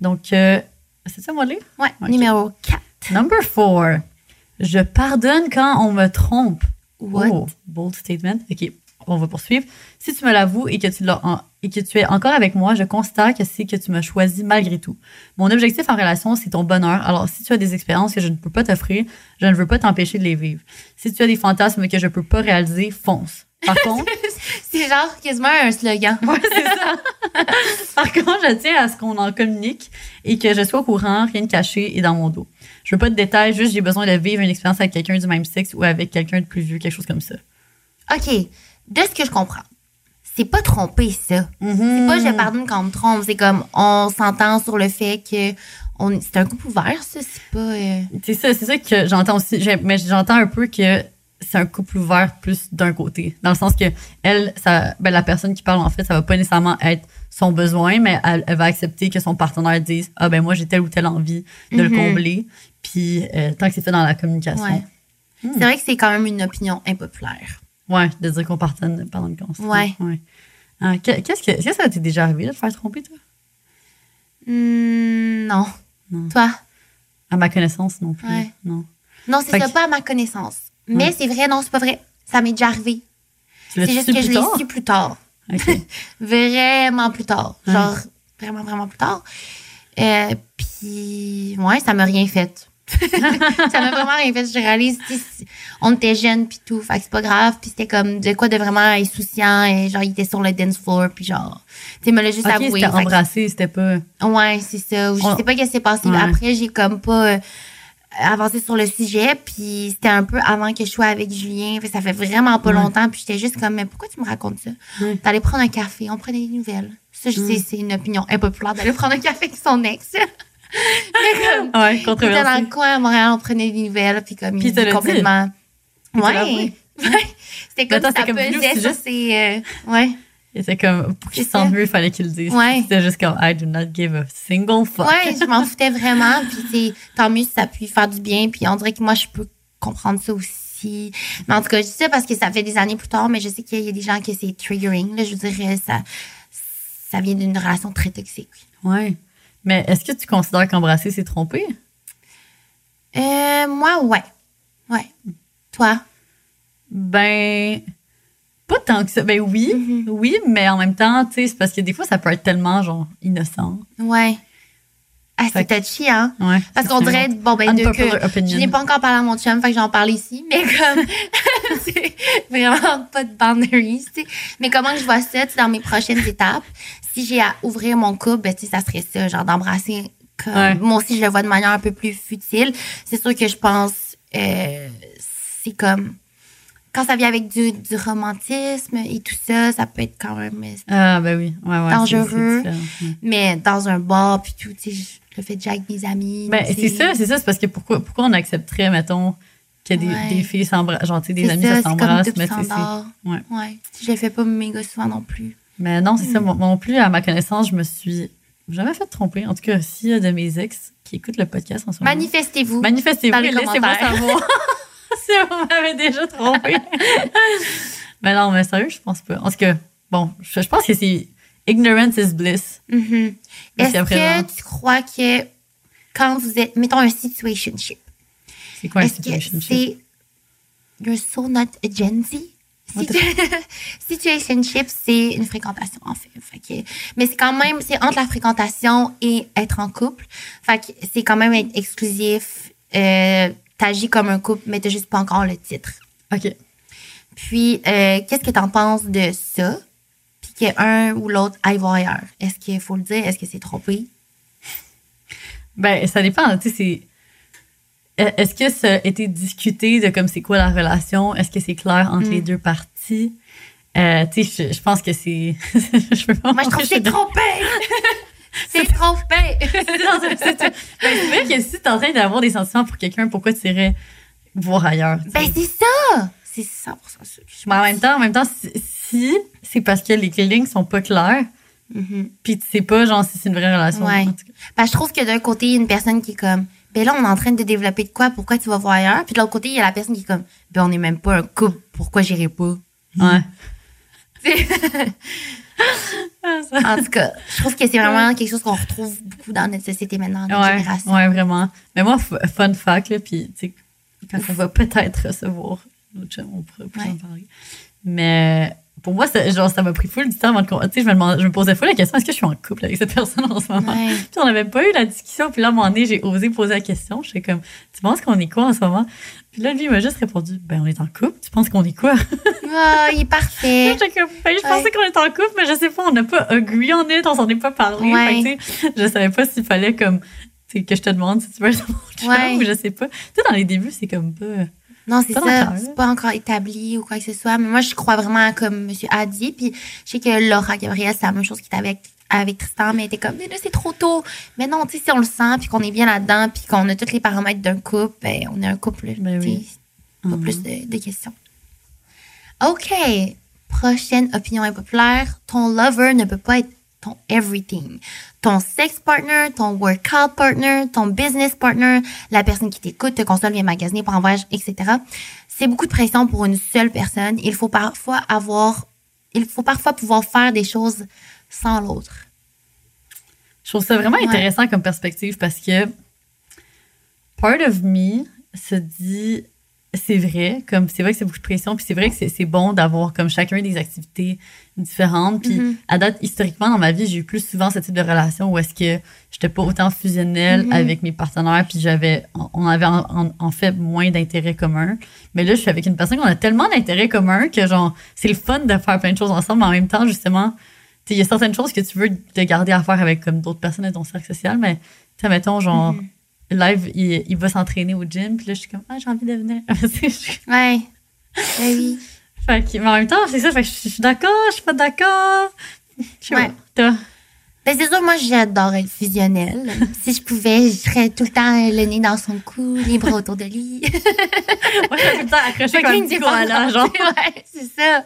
Donc, euh, c'est ça, moi? Ouais, Ok. numéro 4. Number four. Je pardonne quand on me trompe. What? Oh, bold statement. OK, on va poursuivre. Si tu me l'avoues et que tu l'as en- et que tu es encore avec moi, je constate que c'est que tu m'as choisi malgré tout. Mon objectif en relation, c'est ton bonheur. Alors, si tu as des expériences que je ne peux pas t'offrir, je ne veux pas t'empêcher de les vivre. Si tu as des fantasmes que je peux pas réaliser, fonce. Par contre, C'est genre quasiment un slogan. Ouais, c'est ça. Par contre, je tiens à ce qu'on en communique et que je sois au courant, rien de caché et dans mon dos. Je veux pas de détails, juste j'ai besoin de vivre une expérience avec quelqu'un du même sexe ou avec quelqu'un de plus vieux, quelque chose comme ça. OK, de ce que je comprends, c'est pas tromper ça. C'est pas je pardonne quand on me trompe. C'est comme on s'entend sur le fait que on, c'est un couple ouvert, ça. C'est pas. euh, C'est ça, c'est ça que j'entends aussi. Mais j'entends un peu que c'est un couple ouvert plus d'un côté. Dans le sens que elle, ça, ben, la personne qui parle, en fait, ça va pas nécessairement être son besoin, mais elle, elle va accepter que son partenaire dise Ah ben moi j'ai telle ou telle envie de le Mhm. combler. Puis euh, tant que c'est fait dans la communication. Ouais. Hmm. C'est vrai que c'est quand même une opinion impopulaire. Ouais, de dire qu'on pardonne pendant le constat. Ouais. Ah, que- qu'est-ce que, est-ce que ça t'est déjà arrivé de te faire tromper, toi? Hmm, non. Non. Toi? À ma connaissance, non plus. Ouais. Non. Non, c'est ça, que- pas à ma connaissance. Mais c'est vrai, non, c'est pas vrai. Ça m'est déjà arrivé. C'est juste que je l'ai su plus tard. Vraiment plus tard. Genre, vraiment, vraiment plus tard. Euh, puis, ouais, ça m'a rien fait. Ça m'a vraiment rien fait. Je réalise, on était jeunes puis tout, fait que c'est pas grave. Puis c'était comme de quoi de vraiment insouciant. Et genre, il était sur le dance floor, puis genre, tu sais, me l'a juste OK, avoué. c'était embrassé, c'était pas... Ouais, c'est ça. Je On- sais pas qu'est-ce qui s'est passé. Ouais. Après, j'ai comme pas euh, avancé sur le sujet. Puis c'était un peu avant que je sois avec Julien. Fait ça fait vraiment pas Ouais. longtemps. Puis j'étais juste comme, mais pourquoi tu me racontes ça? Ouais. T'allais prendre un café, on prenait des nouvelles. Ça, je sais, c'est une opinion impopulaire d'aller prendre un café avec son ex. Comme, Ouais, il était dans controversé. le coin à Montréal, on prenait des nouvelles. Puis comme, Puis il dit complètement. Il Ouais. C'était comme ça pesait sur ses. euh, ouais. Et c'est comme, pour qu'il C'est se sente ça. mieux, il fallait qu'il le dise. Ouais. C'était juste comme, I do not give a single fuck. Ouais, je m'en foutais vraiment. Puis c'est tant mieux si ça peut faire du bien. Puis on dirait que moi, je peux comprendre ça aussi. Mais en tout cas, je dis ça parce que ça fait des années plus tard, mais je sais qu'il y a des gens que c'est triggering. Là, je veux dire, euh, ça, ça vient d'une relation très toxique. Ouais. Mais est-ce que tu considères qu'embrasser, c'est tromper? Euh, moi, ouais. Ouais. Toi? Ben, pas tant que ça. Ben oui, Mhm. oui, mais en même temps, tu sais, c'est parce que des fois, ça peut être tellement, genre, innocent. Ouais. Ah, c'est touchy, hein? Ouais. Parce qu'on dirait, bon, ben, de que opinion. je n'ai pas encore parlé à mon chum, fait que j'en parle ici, mais comme, c'est vraiment pas de boundaries, tu sais. Mais comment que je vois ça, dans mes prochaines étapes, si j'ai à ouvrir mon couple, ben, tu sais, ça serait ça, genre d'embrasser comme, Ouais. moi aussi, je le vois de manière un peu plus futile. C'est sûr que je pense, euh, c'est comme, quand ça vient avec du, du romantisme et tout ça, ça peut être quand même, euh, Ah, ben oui. Ouais, ouais. c'est- Dangereux. mais dans un bar puis tout, tu sais, je le fais déjà avec mes amis. Ben, c'est ça, c'est ça. C'est parce que pourquoi, pourquoi on accepterait, mettons, que des, Ouais. des filles s'embrassent, genre, tu sais, des amis, ça, s'embrassent, mais c'est- ouais. Ouais. Je le fais pas méga souvent non plus. Mais non, c'est ça. Hmm. Moi non plus, à ma connaissance, je me suis jamais fait tromper. En tout cas, s'il y a de mes ex qui écoutent le podcast en ce moment. Manifestez-vous. Manifestez-vous et laissez-moi savoir si vous m'avez déjà trompé. mais non, mais sérieux, je pense pas. En tout cas, bon, je, je pense que c'est ignorance is bliss. Mhm. Jusqu'à Est-ce que tu crois que quand vous êtes, mettons un situationship, C'est quoi un situationship? c'est you're so not a Gen Z? Situationship, c'est une fréquentation, en fait. Fait que- mais c'est quand même, c'est entre la fréquentation et être en couple. Fait que c'est quand même être exclusif. Euh, T'agis comme un couple, mais t'as juste pas encore le titre. OK. Puis, euh, qu'est-ce que t'en penses de ça? Puis qu'un ou l'autre aille voir ailleurs. Est-ce qu'il faut le dire? Est-ce que c'est trompé? Ben, ça dépend. Tu sais, c'est. Est-ce que ça a été discuté de comme c'est quoi la relation? Est-ce que c'est clair entre Mm. les deux parties? Euh, tu sais, je, je pense que c'est. je peux pas Moi, je trouve que c'est trompé! c'est trompé! C'est- ben, c'est vrai que si t'es en train d'avoir des sentiments pour quelqu'un, pourquoi tu irais voir ailleurs? ben, c'est ça! C'est 100% ça que je Mais en même temps, en même temps, si, si c'est parce que les lignes sont pas claires, Mhm. puis tu sais pas, genre, si c'est une vraie relation. Ouais. en tout cas. Ben, je trouve que d'un côté, il y a une personne qui est comme, ben là, on est en train de développer de quoi? Pourquoi tu vas voir ailleurs? Puis de l'autre côté, il y a la personne qui est comme, ben on n'est même pas un couple. Pourquoi j'irai pas? Ouais. en tout cas, je trouve que c'est vraiment quelque chose qu'on retrouve beaucoup dans notre société maintenant, dans notre Ouais, génération. ouais, vraiment. Mais moi, fun fact, là, puis tu sais, quand on va peut-être recevoir notre chum, on pourra plus Ouais. en parler. Mais pour moi, ça, genre, ça m'a pris full du temps avant de... Tu sais, je me, demandais- je me posais full la question, est-ce que je suis en couple avec cette personne en ce moment? Ouais. Puis on n'avait pas eu la discussion. Puis là, à un moment donné, j'ai osé poser la question. J'étais comme, tu penses qu'on est quoi en ce moment? Puis là, lui, il m'a juste répondu, ben, on est en couple. Tu penses qu'on est quoi? Ah, il est parfait. J'étais comme, ben, je Ouais. pensais qu'on était en couple, mais je sais pas, on n'a pas agree on it, on s'en est pas parlé. Ouais. Fait que, tu sais, je savais pas s'il fallait comme, tu sais, que je te demande si tu veux être mon chum Ouais. ou je sais pas. Tu sais, dans les débuts, c'est comme pas. Non, c'est Pas ça. C'est pas encore établi ou quoi que ce soit. Mais moi, je crois vraiment comme M. a dit. Puis je sais que Laura Gabriel, c'est la même chose qui était avec, avec Tristan, mais elle était comme, mais là, c'est trop tôt. Mais non, tu sais, si on le sent, puis qu'on est bien là-dedans, puis qu'on a tous les paramètres d'un couple, ben, on est un couple. Ben oui. Pas Mhm. plus de, de questions. OK. Prochaine opinion impopulaire. Ton lover ne peut pas être ton everything. Ton sex partner, ton workout partner, ton business partner, la personne qui t'écoute, te console, vient magasiner pour un voyage, etc. C'est beaucoup de pression pour une seule personne. Il faut parfois avoir, il faut parfois pouvoir faire des choses sans l'autre. Je trouve ça vraiment Ouais. intéressant comme perspective parce que part of me se dit c'est vrai, comme c'est vrai que c'est beaucoup de pression, puis c'est vrai que c'est bon d'avoir comme chacun des activités différentes. Puis Mhm. à date, historiquement, dans ma vie, j'ai eu plus souvent ce type de relation où est-ce que j'étais pas autant fusionnelle Mhm. avec mes partenaires, puis j'avais, on avait en, en- en fait moins d'intérêts communs. Mais là, je suis avec une personne qu'on a tellement d'intérêts communs que genre, c'est le fun de faire plein de choses ensemble, mais en même temps, justement, il y a certaines choses que tu veux te garder à faire avec comme d'autres personnes de ton cercle social, mais tu mettons, genre, Mhm. Live, il, il va s'entraîner au gym, puis là, je suis comme, ah, j'ai envie de venir. Ouais. Ben oui. fait que, mais en même temps, c'est ça, fait que je suis d'accord, je suis pas d'accord. Je sais Ouais. Toi? Ben, c'est sûr, moi, j'adore être fusionnelle. si je pouvais, je serais tout le temps le nez dans son cou, les bras autour de lui. Moi, je suis tout le temps accrochée comme un Fucking petit koala, genre, Ouais, c'est ça.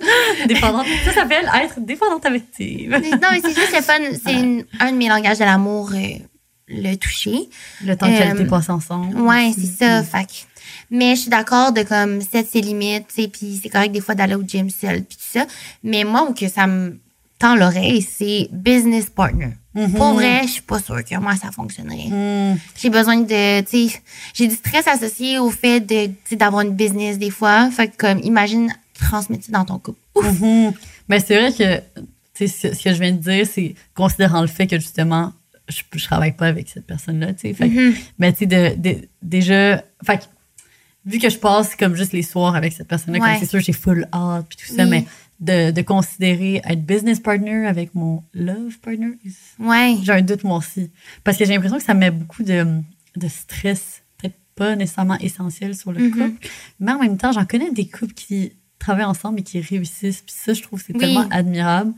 dépendante. Ça s'appelle être dépendante affective. Non, mais c'est juste le fun. C'est une- un de mes langages de l'amour, euh, le toucher. Le temps de qualité Euh, passe ensemble. Ouais, c'est ça. Fait que- mais je suis d'accord de comme set ses limites, tu sais, puis c'est correct des fois d'aller au gym seul puis tout ça. Mais moi où que ça me tends l'oreille, c'est business partner. Mhm. Pour vrai, je suis pas sûre que moi, ça fonctionnerait. Hmm. J'ai besoin de, tu sais, j'ai du stress associé au fait de, d'avoir une business des fois. Fait que, comme, imagine transmettre ça dans ton couple. Ouf! Mhm. Mais c'est vrai que tu sais, ce ce que je viens de dire, c'est considérant le fait que justement, je, je travaille pas avec cette personne-là. tu sais. Fait Mhm. Mais tu sais, de, de- déjà, fait vu que je passe comme juste les soirs avec cette personne-là, Ouais. comme c'est sûr, j'ai full hâte puis tout ça, Oui. mais de, de considérer être business partner avec mon love partner, Ouais. j'ai un doute moi aussi. Parce que j'ai l'impression que ça met beaucoup de, de stress, peut-être pas nécessairement essentiel sur le Mhm. couple, mais en même temps, j'en connais des couples qui travaillent ensemble et qui réussissent, puis ça, je trouve que c'est Oui. tellement admirable.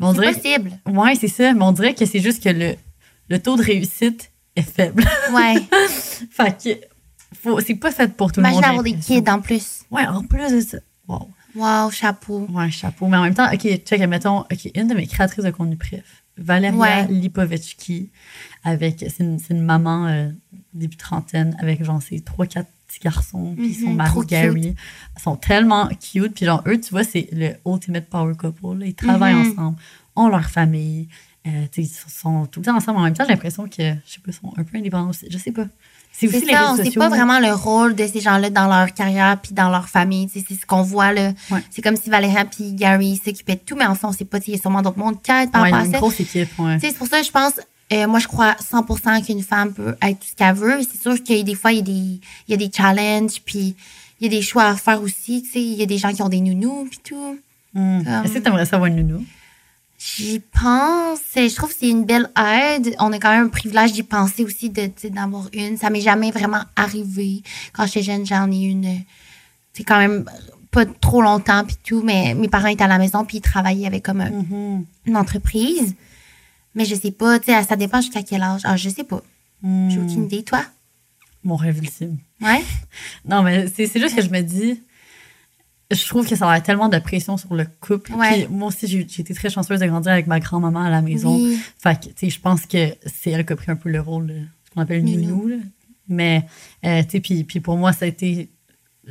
C'est possible. ouais, c'est ça, mais on dirait que c'est juste que le, le taux de réussite est faible. Ouais. fait que faut, c'est pas fait pour tout le Imagine monde. avoir des kids en plus. Ouais, en plus de ça. Wow. Wow, chapeau. Ouais, chapeau. Mais en même temps, OK, check, mettons, OK, une de mes créatrices de contenu préf, Valeria Ouais. Lipovetsky, avec, c'est une, c'est une maman euh, début trentaine, avec genre ses trois, quatre petits garçons, puis son Mhm, mari. Gary. Ils sont tellement cute, puis genre, eux, tu vois, c'est le ultimate power couple, là. Ils travaillent Mhm. ensemble, ont leur famille, ils sont tout le temps ensemble. En même temps, j'ai l'impression que, je sais pas, ils sont un peu indépendants aussi. Je sais pas. C'est aussi C'est les ça, on sait sociaux. pas vraiment le rôle de ces gens-là dans leur carrière puis dans leur famille. Tu C'est ce qu'on voit là. Ouais. C'est comme si Valéria puis Gary s'occupaient de tout, mais en fait, on sait pas. tu Il y a sûrement d'autres mondes qui aident par Ouais, une ça. grosse équipe. Tu C'est pour ça que je pense, euh, moi je crois 100% qu'une femme peut être tout ce qu'elle veut. C'est sûr qu'il y a des fois, il y a des, il y a des challenges, puis il y a des choix à faire aussi. tu sais. Il y a des gens qui ont des nounous, puis tout. Hmm. Comme- Est-ce que t'aimerais savoir une nounou? J'y pense. Je trouve que c'est une belle aide. On a quand même un privilège d'y penser aussi de, d'avoir une. Ça m'est jamais vraiment arrivé. Quand j'étais jeune, j'en ai une. euh, C'est quand même pas trop longtemps puis tout, mais mes parents étaient à la maison puis ils travaillaient avec comme un- Mhm. une entreprise. Mais je sais pas, tu sais, ça dépend jusqu'à quel âge. Ah, je sais pas. Hmm. J'ai aucune idée. Toi? Mon rêve ultime. Ouais? Non, mais c'est c'est juste que je me dis, je trouve que ça a tellement de pression sur le couple. Ouais. Puis moi aussi, j'ai été très chanceuse de grandir avec ma grand-maman à la maison. Oui. Fait que, tu sais, je pense que c'est elle qui a pris un peu le rôle de ce qu'on appelle Nounou. là. Mais, euh, tu sais, puis, puis pour moi, ça a été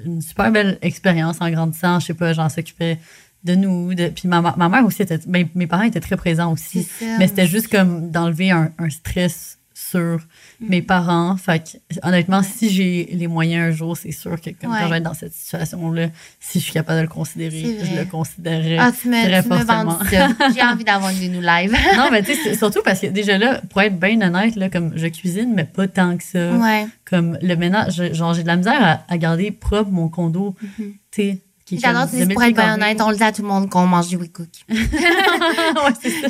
une super belle expérience en grandissant. Je sais pas, j'en s'occupais de nous. De, puis ma, ma mère aussi était, ben, mes parents étaient très présents aussi. Mais c'était juste comme d'enlever un, un stress sur Mm. mes parents. Fait que, honnêtement, si j'ai les moyens un jour, c'est sûr que comme Ouais. quand je vais être dans cette situation-là, si je suis capable de le considérer, je le considérerais Ah, tu me, très tu ça. J'ai envie d'avoir une nounou live. non, mais tu sais, surtout parce que déjà là, pour être bien honnête, là, comme je cuisine, mais pas tant que ça. ouais. Comme le ménage, genre j'ai de la misère à, à garder propre mon condo, Mhm. tu sais. J'adore, 1000 pour être bien honnête, on le dit à tout le monde qu'on mange du We Cook. ouais, c'est ça.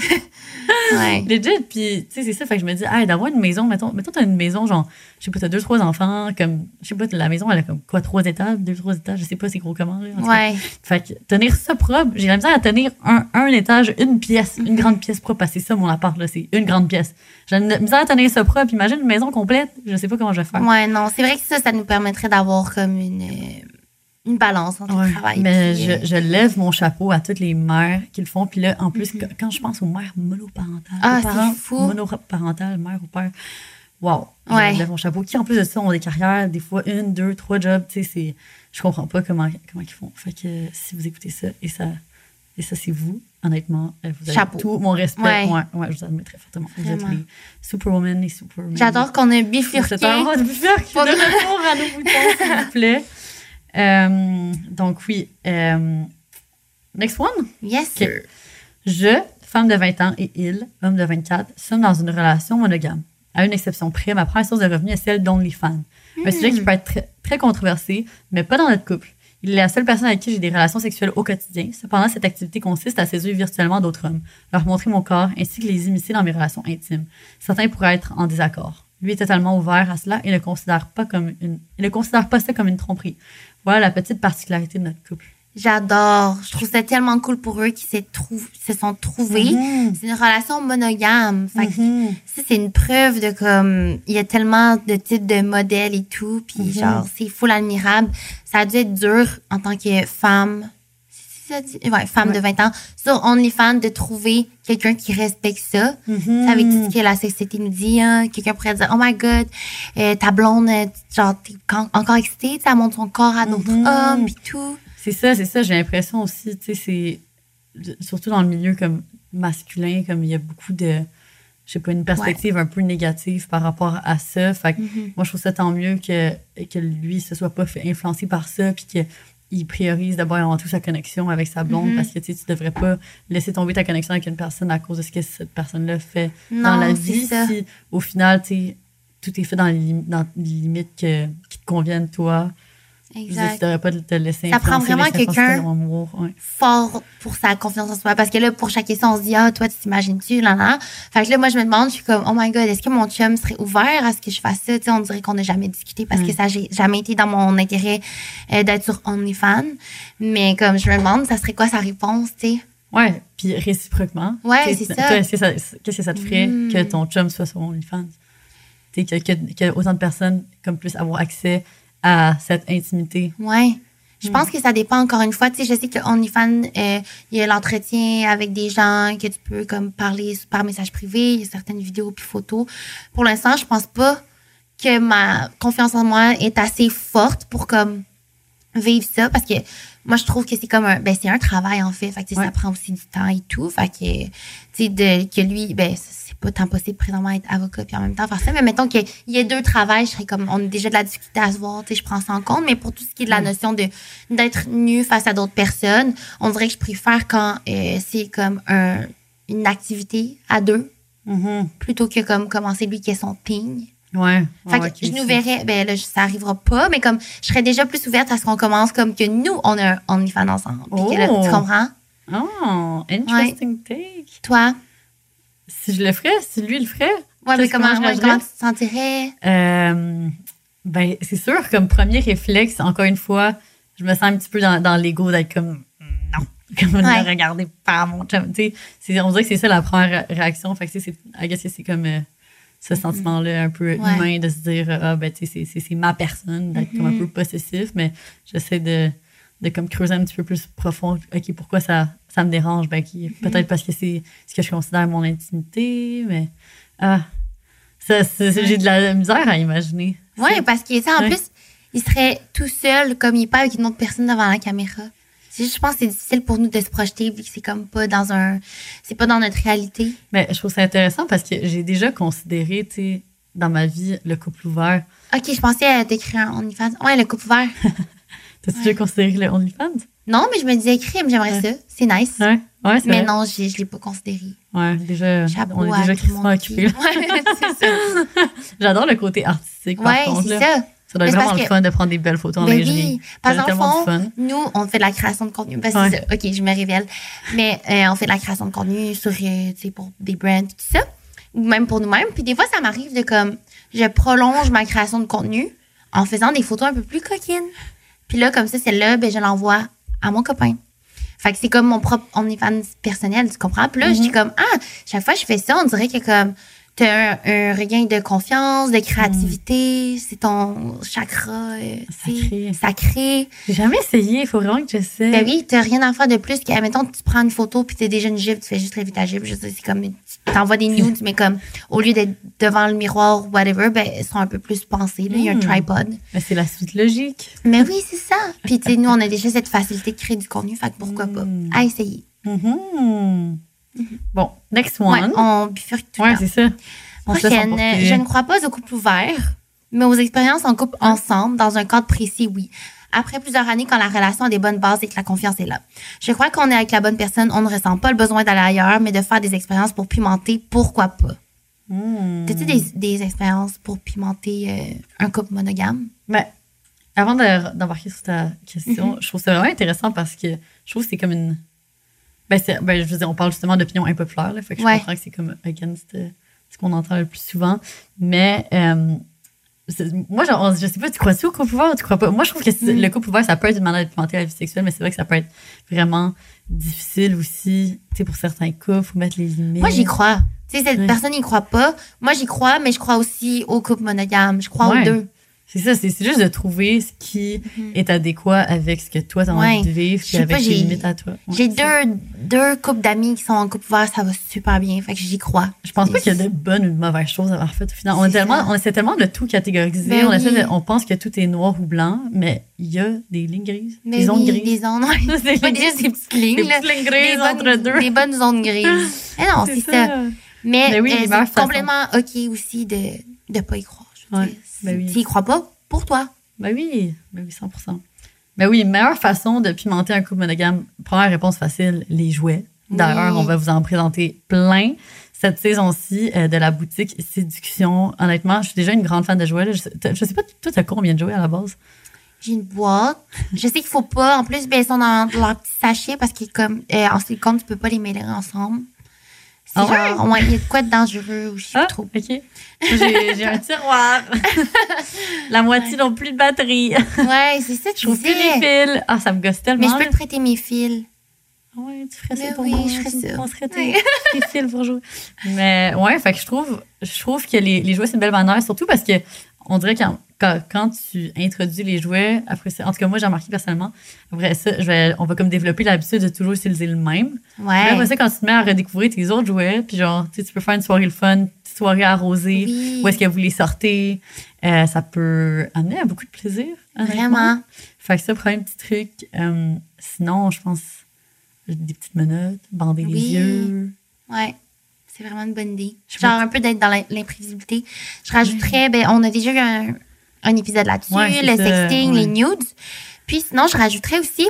Ouais. Legit, puis tu sais, c'est ça. Fait que je me dis, hey, d'avoir une maison, mettons, mettons, t'as une maison, genre, je sais pas, t'as deux, trois enfants, comme, je sais pas, la maison, elle a comme quoi, trois étages, deux, trois étages, je sais pas, c'est gros comment, là. Ouais. Fait que tenir ça propre, j'ai la misère à tenir un, un étage, une pièce, Mhm. une grande pièce propre, parce que c'est ça mon appart, là, c'est une grande pièce. J'ai la misère à tenir ça propre. Imagine une maison complète, je sais pas comment je vais faire. Ouais, non, c'est vrai que ça, ça nous permettrait d'avoir comme une, euh, une balance entre Ouais, le travail. mais puis, euh, je, lève mon chapeau à toutes les mères qui le font. Puis là, en plus, quand- quand je pense aux mères monoparentales. Ah, c'est fou. monoparentales, mère ou père, wow, Ouais. je lève mon chapeau. Qui, en plus de ça, ont des carrières, des fois une, deux, trois jobs. Tu sais, c'est, je comprends pas comment, comment ils font. Fait que si vous écoutez ça, et ça, et ça c'est vous, honnêtement, euh, vous avez Chapeau. tout mon respect. Ouais. Ouais, ouais, je vous admets très fortement. Vous êtes les superwomen et supermen. J'adore qu'on ait bifurqué. mode bifurque Pour de retour à nos boutons, s'il vous plaît. Euh, donc, oui. euh, next one. Yes. Je, femme de 20 ans, et il, homme de 24, sommes dans une relation monogame. À une exception près, ma première source de revenus est celle d'OnlyFans. Un sujet qui peut être très, très controversé, mais pas dans notre couple. Il est la seule personne avec qui j'ai des relations sexuelles au quotidien. Cependant, cette activité consiste à séduire virtuellement d'autres hommes, leur montrer mon corps ainsi que les imiter dans mes relations intimes. Certains pourraient être en désaccord. Lui est totalement ouvert à cela et ne considère pas comme une, il ne considère pas ça comme une tromperie. Voilà la petite particularité de notre couple. J'adore. Je trouve ça tellement cool pour eux qui se, se sont trouvés. Mhm. C'est une relation monogame. Fait que Mhm. ça, c'est une preuve de comme, il y a tellement de types de modèles et tout. Puis Mhm. genre, c'est full admirable. Ça a dû être dur en tant que femme. Dit? Ouais, femme Ouais. de 20 ans. Sur OnlyFans, de trouver quelqu'un qui respecte ça. Mhm. Avec tout ce que la société nous dit, hein, quelqu'un pourrait dire, oh my god, euh, ta blonde, euh, genre, t'es encore excitée, ça montre son corps à d'autres Mhm. hommes, puis tout. C'est ça, c'est ça. J'ai l'impression aussi, tu sais, c'est surtout dans le milieu comme masculin, comme il y a beaucoup de, je sais pas, une perspective un peu négative par rapport à ça. Fait que Mhm. moi, je trouve ça tant mieux que, que lui se soit pas fait influencer par ça, puis qu'il priorise d'abord avant tout sa connexion avec sa blonde, Mhm. parce que tu sais, tu devrais pas laisser tomber ta connexion avec une personne à cause de ce que cette personne-là fait Non, dans la vie. ça. Si au final, tu sais, tout est fait dans les, dans les limites que, qui te conviennent, toi, Exact. devrais pas te laisser Ça prend vraiment quelqu'un-. Ouais. fort pour sa confiance en soi. Parce que là, pour chaque question, on se dit, ah, toi, tu t'imagines-tu, là, là. Fait que là, moi, je me demande, je suis comme, oh my god, est-ce que mon chum serait ouvert à ce que je fasse ça? Tu sais, on dirait qu'on n'a jamais discuté parce Mm. que ça n'a jamais été dans mon intérêt euh, d'être sur OnlyFans. Mais comme, je me demande, ça serait quoi sa réponse, tu sais? Ouais, puis réciproquement. Ouais, c'est ça. Qu'est-ce que ça, qu'est-ce que ça te ferait Mm. que ton chum soit sur OnlyFans? Tu sais, que, que, que autant de personnes comme puissent avoir accès à cette intimité. Ouais. Je pense que ça dépend encore une fois. Tu sais, je sais que OnlyFans, euh, il y a l'entretien avec des gens que tu peux comme parler par message privé. Il y a certaines vidéos puis photos. Pour l'instant, je pense pas que ma confiance en moi est assez forte pour comme vivre ça parce que moi je trouve que c'est comme un ben c'est un travail en fait fait que tu sais, Ouais. ça prend aussi du temps et tout fait que tu sais de que lui ben pas tant possible présentement être avocat puis en même temps faire ça mais mettons qu'il y ait deux travails je serais comme on a déjà de la difficulté à se voir tu sais je prends ça en compte mais pour tout ce qui est de la Mm. notion de d'être nu face à d'autres personnes on dirait que je préfère quand euh, c'est comme un une activité à deux Mhm. plutôt que comme commencer lui qui est son ping Ouais. fait que je nous verrais, ben là, ça arrivera pas, mais comme je serais déjà plus ouverte à ce qu'on commence comme que nous, on a un OnlyFans ensemble. Puis que là, Oh. tu comprends? Oh, interesting take. Toi? Si je le ferais, si lui le ferait, Ouais, mais comment, ouais, comment réagirais? tu te sentirais? Euh, ben, c'est sûr, comme premier réflexe, encore une fois, je me sens un petit peu dans, dans l'ego d'être comme non, comme Ouais. ne regardez pas mon chum. Tu sais, c'est- on dirait que c'est ça la première ré- réaction. Fait que c'est, c'est comme euh, ce sentiment-là un peu Mm-hmm. Ouais. humain de se dire, ah, ben, tu sais, c'est, c'est, c'est ma personne, d'être comme un Mhm. peu possessif, mais j'essaie de, de comme creuser un petit peu plus profond. OK, pourquoi ça, ça me dérange? Ben, qui- Mm-hmm. peut-être parce que c'est ce que je considère mon intimité, mais, ah, ça, j'ai de la misère à imaginer. Ouais, parce que, tu sais, en Ouais. plus, il serait tout seul, comme il est pas avec une autre personne devant la caméra. Juste, je pense que c'est difficile pour nous de se projeter, vu que c'est comme pas dans un. C'est pas dans notre réalité. Mais je trouve ça intéressant parce que j'ai déjà considéré, tu sais, dans ma vie, le couple ouvert. Ok, je pensais à t'écrire un OnlyFans. Ouais, le couple ouvert. T'as-tu Ouais. déjà considéré le OnlyFans? Non, mais je me disais crime, j'aimerais ça. C'est nice. Ouais, ouais, Mais vrai. non, je je l'ai pas considéré. Ouais, déjà, Chapeau on est déjà crissement ça. J'adore le côté artistique, par Ouais, contre. c'est ça. Ça doit être vraiment parce le fun de prendre des belles photos en Ben lingerie. oui. Parce qu'en fond, fun. nous, on fait de la création de contenu. Ben, Ouais. c'est ça. OK, je me révèle. Mais euh, on fait de la création de contenu sur, euh, pour des brands, tout ça. Ou même pour nous-mêmes. Puis des fois, ça m'arrive de comme, je prolonge ma création de contenu en faisant des photos un peu plus coquines. Puis là, comme ça, celle-là, ben, je l'envoie à mon copain. Fait que c'est comme mon propre OnlyFans personnel, tu comprends? Puis là, je dis comme, ah, chaque fois que je fais ça, on dirait que comme, t'as un, un regain de confiance, de créativité, c'est ton chakra euh, sais, Sacré. sacré. J'ai jamais essayé, il faut vraiment que j'essaie. Ben oui, t'as rien à faire de plus que, mettons, tu prends une photo puis t'as déjà une gifle, tu fais juste lever ta gifle. Je sais, c'est comme, tu t'envoies des nudes, mais comme, au lieu d'être devant le miroir ou whatever, ben, ils sont un peu plus pensés, là. Il y a un Mm. tripod. Mais c'est la suite logique. Mais oui, c'est ça. Puis, tu sais, nous, on a déjà cette facilité de créer du contenu, fait que pourquoi pas? Mm. À essayer. Mhm. Bon, next Ouais, one. on bifurque tout Ouais, c'est ça. On Prochaine, je ne crois pas au couple ouvert, mais aux expériences en couple ensemble, dans un cadre précis, oui. Après plusieurs années, quand la relation a des bonnes bases et que la confiance est là. Je crois qu'on est avec la bonne personne, on ne ressent pas le besoin d'aller ailleurs, mais de faire des expériences pour pimenter, pourquoi pas? Hmm. T'as-tu des, des expériences pour pimenter euh, un couple monogame? Mais avant de- d'embarquer sur ta question, Mm-hmm. je trouve ça vraiment intéressant parce que je trouve que c'est comme une. Ben, ben, je veux dire, on parle justement d'opinion impopulaire, là, fait que je Ouais. comprends que c'est comme against euh, ce qu'on entend le plus souvent. Mais euh, moi, genre, je sais pas, tu crois-tu au couple ouvert ou tu crois pas? Moi, je trouve que Mm. le couple ouvert, ça peut être une manière de pimenter la vie sexuelle, mais c'est vrai que ça peut être vraiment difficile aussi. Tu sais, pour certains couples, faut mettre les limites. Moi, j'y crois. Tu sais, cette Ouais. personne n'y croit pas. Moi, j'y crois, mais je crois aussi au couple monogame. Je crois Ouais. aux deux. C'est ça, c'est juste de trouver ce qui Mhm. est adéquat avec ce que toi, t'as Ouais. envie de vivre, puis avec tes limites à toi. Ouais, J'ai deux, deux couples d'amis qui sont en couple ouvert, ça va super bien. Fait que j'y crois. Je pense pas qu'il y a de bonnes ou de mauvaises choses à avoir faites au final. On, C'est est tellement, ça. on essaie tellement de tout catégoriser. Ben on, essaie oui. de- on pense que tout est noir ou blanc, mais il y a des lignes grises. Mais des zones grises. Des zones, ouais. C'est Pas juste des petites lignes, des petites lignes grises Des entre bonnes, deux. des bonnes zones grises. Eh non, c'est ça. Mais, Ben oui, euh, c'est complètement OK aussi de ne pas y croire. Ouais, ben oui. Tu y crois pas, pour toi. Ben oui, ben oui, 100% Ben oui, meilleure façon de pimenter un couple monogame, première réponse facile, les jouets. D'ailleurs, Oui. on va vous en présenter plein cette saison-ci euh, de la boutique Séduction. Honnêtement, je suis déjà une grande fan de jouets. là. Je, je sais pas, toi, t'as combien de jouets à la base? J'ai une boîte. Je sais qu'il faut pas. En plus, ben, ils sont dans leur petit sachet parce que comme euh, en silicone, tu peux pas les mêler ensemble. Ah genre, ouais, il y a de quoi de dangereux ou je sais Ah, trop. OK. J'ai un tiroir. la moitié non plus de batterie. Ouais, c'est ça, Je trouve plus les fils. Ah, ça me gosse tellement. Mais je peux te prêter mes fils. Ah Ouais, tu ferais Mais ça pour oui, moi. je ferais ça. tes, tes fils pour jouer. Mais ouais, fait que je trouve, je trouve que les, les jouets, c'est une belle manière, surtout parce que on dirait que quand, quand tu introduis les jouets, après ça, en tout cas, moi, j'ai remarqué personnellement, après ça, je vais, on va comme développer l'habitude de toujours utiliser le même. Ouais. après ça, quand tu te mets à redécouvrir tes autres jouets, puis genre, tu sais, tu peux faire une soirée le fun, petite soirée arrosée, Oui. où est-ce que vous les sortez, euh, ça peut amener à beaucoup de plaisir. Vraiment. Fait que ça, premier petit truc. Euh, sinon, je pense des petites menottes, bander les yeux. Ouais. C'est vraiment une bonne idée. Je Genre un peu d'être dans l'im- l'imprévisibilité. Je rajouterais, ben, on a déjà eu un, un épisode là-dessus, Ouais, le ça, sexting, ouais. les nudes. Puis sinon, je rajouterais aussi,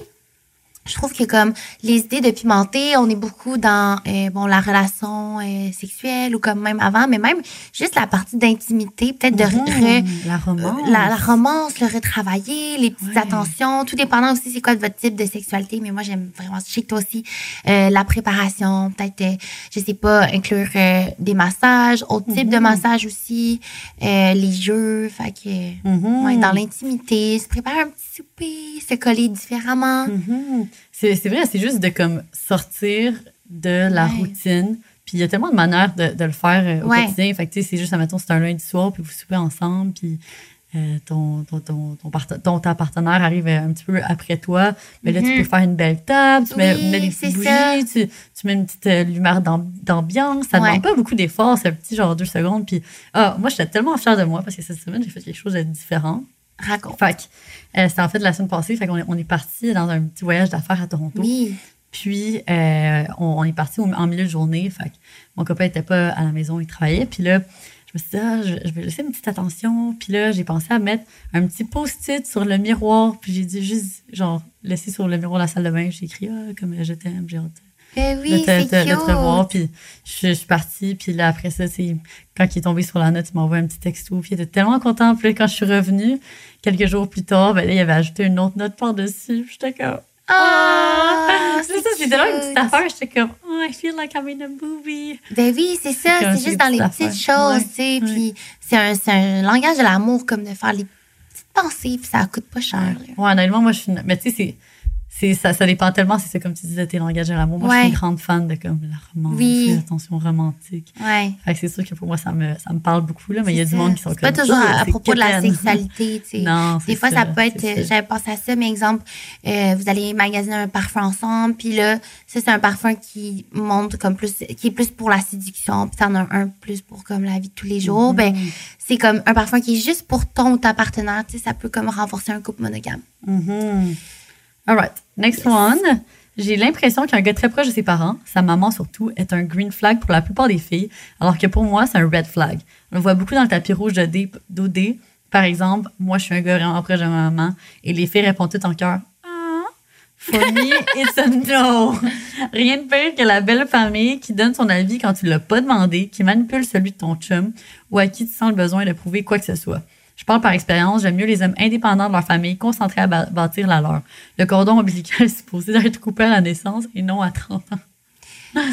je trouve que comme les idées de pimenter, on est beaucoup dans euh, bon la relation euh, sexuelle ou comme même avant, mais même juste la partie d'intimité, peut-être de re- re- Mhm, la romance. la, la romance, le retravailler, les petites Ouais. attentions, tout dépendant aussi c'est quoi de votre type de sexualité. Mais moi, j'aime vraiment, je sais que toi aussi, euh, la préparation, peut-être, euh, je sais pas, inclure euh, des massages, autres types de Mhm. massages aussi, euh, les jeux, fait que, Mhm. ouais, dans l'intimité, se préparer un petit souper, se coller différemment. Mhm. C'est c'est vrai, c'est juste de comme sortir de la Ouais. routine. Puis il y a tellement de manières de, de le faire euh, au Ouais. quotidien. Fait que tu sais, c'est juste, admettons, c'est un lundi soir, puis vous soupez ensemble, puis euh, ton, ton, ton, ton, ta partenaire arrive euh, un petit peu après toi. Mais là, tu Mhm. peux faire une belle table, tu mets, Oui, mets des petites bougies, tu, tu mets une petite euh, lumière d'am- d'ambiance. Ça ne Ouais. demande pas beaucoup d'efforts, c'est un petit genre deux secondes. Puis ah, moi, j'étais tellement fière de moi parce que cette semaine, j'ai fait quelque chose de différent. Raconte. Fait que, euh, c'était en fait la semaine passée. Fait qu'on est, on est parti dans un petit voyage d'affaires à Toronto. Oui. Puis, euh, on, on est parti en milieu de journée. Fait que mon copain était pas à la maison, il travaillait. Puis là, je me suis dit, ah, je, je vais laisser une petite attention. Puis là, j'ai pensé à mettre un petit post-it sur le miroir. Puis j'ai dit juste, genre, laisser sur le miroir de la salle de bain. J'ai écrit, ah, comme je t'aime, j'ai hâte Ben de, oui, te, c'est de te revoir. Puis je, je suis partie. Puis là, après ça, c'est quand il est tombé sur la note, il m'a envoyé un petit texto. Puis il était tellement content. Puis là, quand je suis revenue, quelques jours plus tard, ben là, il avait ajouté une autre note par-dessus. Puis j'étais comme, Ah, c'est ça, c'était là une petite affaire. J'étais comme, oh, I feel like I'm in a movie. Ben oui, c'est ça. C'est ces juste dans les petites affaires. choses, Ouais, tu sais. Puis c'est un, c'est un langage de l'amour, comme de faire les petites pensées, puis ça coûte pas cher. là. Ouais, honnêtement, moi, je suis. Mais tu sais, c'est... C'est, ça, ça dépend tellement, c'est ça, comme tu disais, tes langages de l'amour. Moi, je suis une grande fan de comme la romance, Oui. l'attention romantique. Ouais. Fait que c'est sûr que pour moi, ça me, ça me parle beaucoup, là, mais il y a C'est du ça. monde qui sont C'est comme pas toujours Oh, à, à c'est propos de la sexualité, tu sais. Non, Des c'est fois, ça, peut être, c'est ça. j'avais pensé à ça, mais exemple, euh, vous allez magasiner un parfum ensemble, puis là, ça, c'est un parfum qui montre comme plus, qui est plus pour la séduction, puis t'en as un plus pour comme la vie de tous les jours. Mhm. Ben, c'est comme un parfum qui est juste pour ton ou ta partenaire, tu sais, ça peut comme renforcer un couple monogame. Mhm. All right. Next one. J'ai l'impression qu'un gars très proche de ses parents, sa maman surtout, est un green flag pour la plupart des filles, alors que pour moi, c'est un red flag. On le voit beaucoup dans le tapis rouge d'OD. Par exemple, moi, je suis un gars vraiment proche de ma maman et les filles répondent toutes en cœur. Ah. For me, it's a no. Rien de pire que la belle famille qui donne son avis quand tu l'as pas demandé, qui manipule celui de ton chum ou à qui tu sens le besoin de prouver quoi que ce soit. Je parle par expérience, j'aime mieux les hommes indépendants de leur famille, concentrés à bâtir la leur. Le cordon ombilical est supposé d'être coupé à la naissance et non à 30 ans.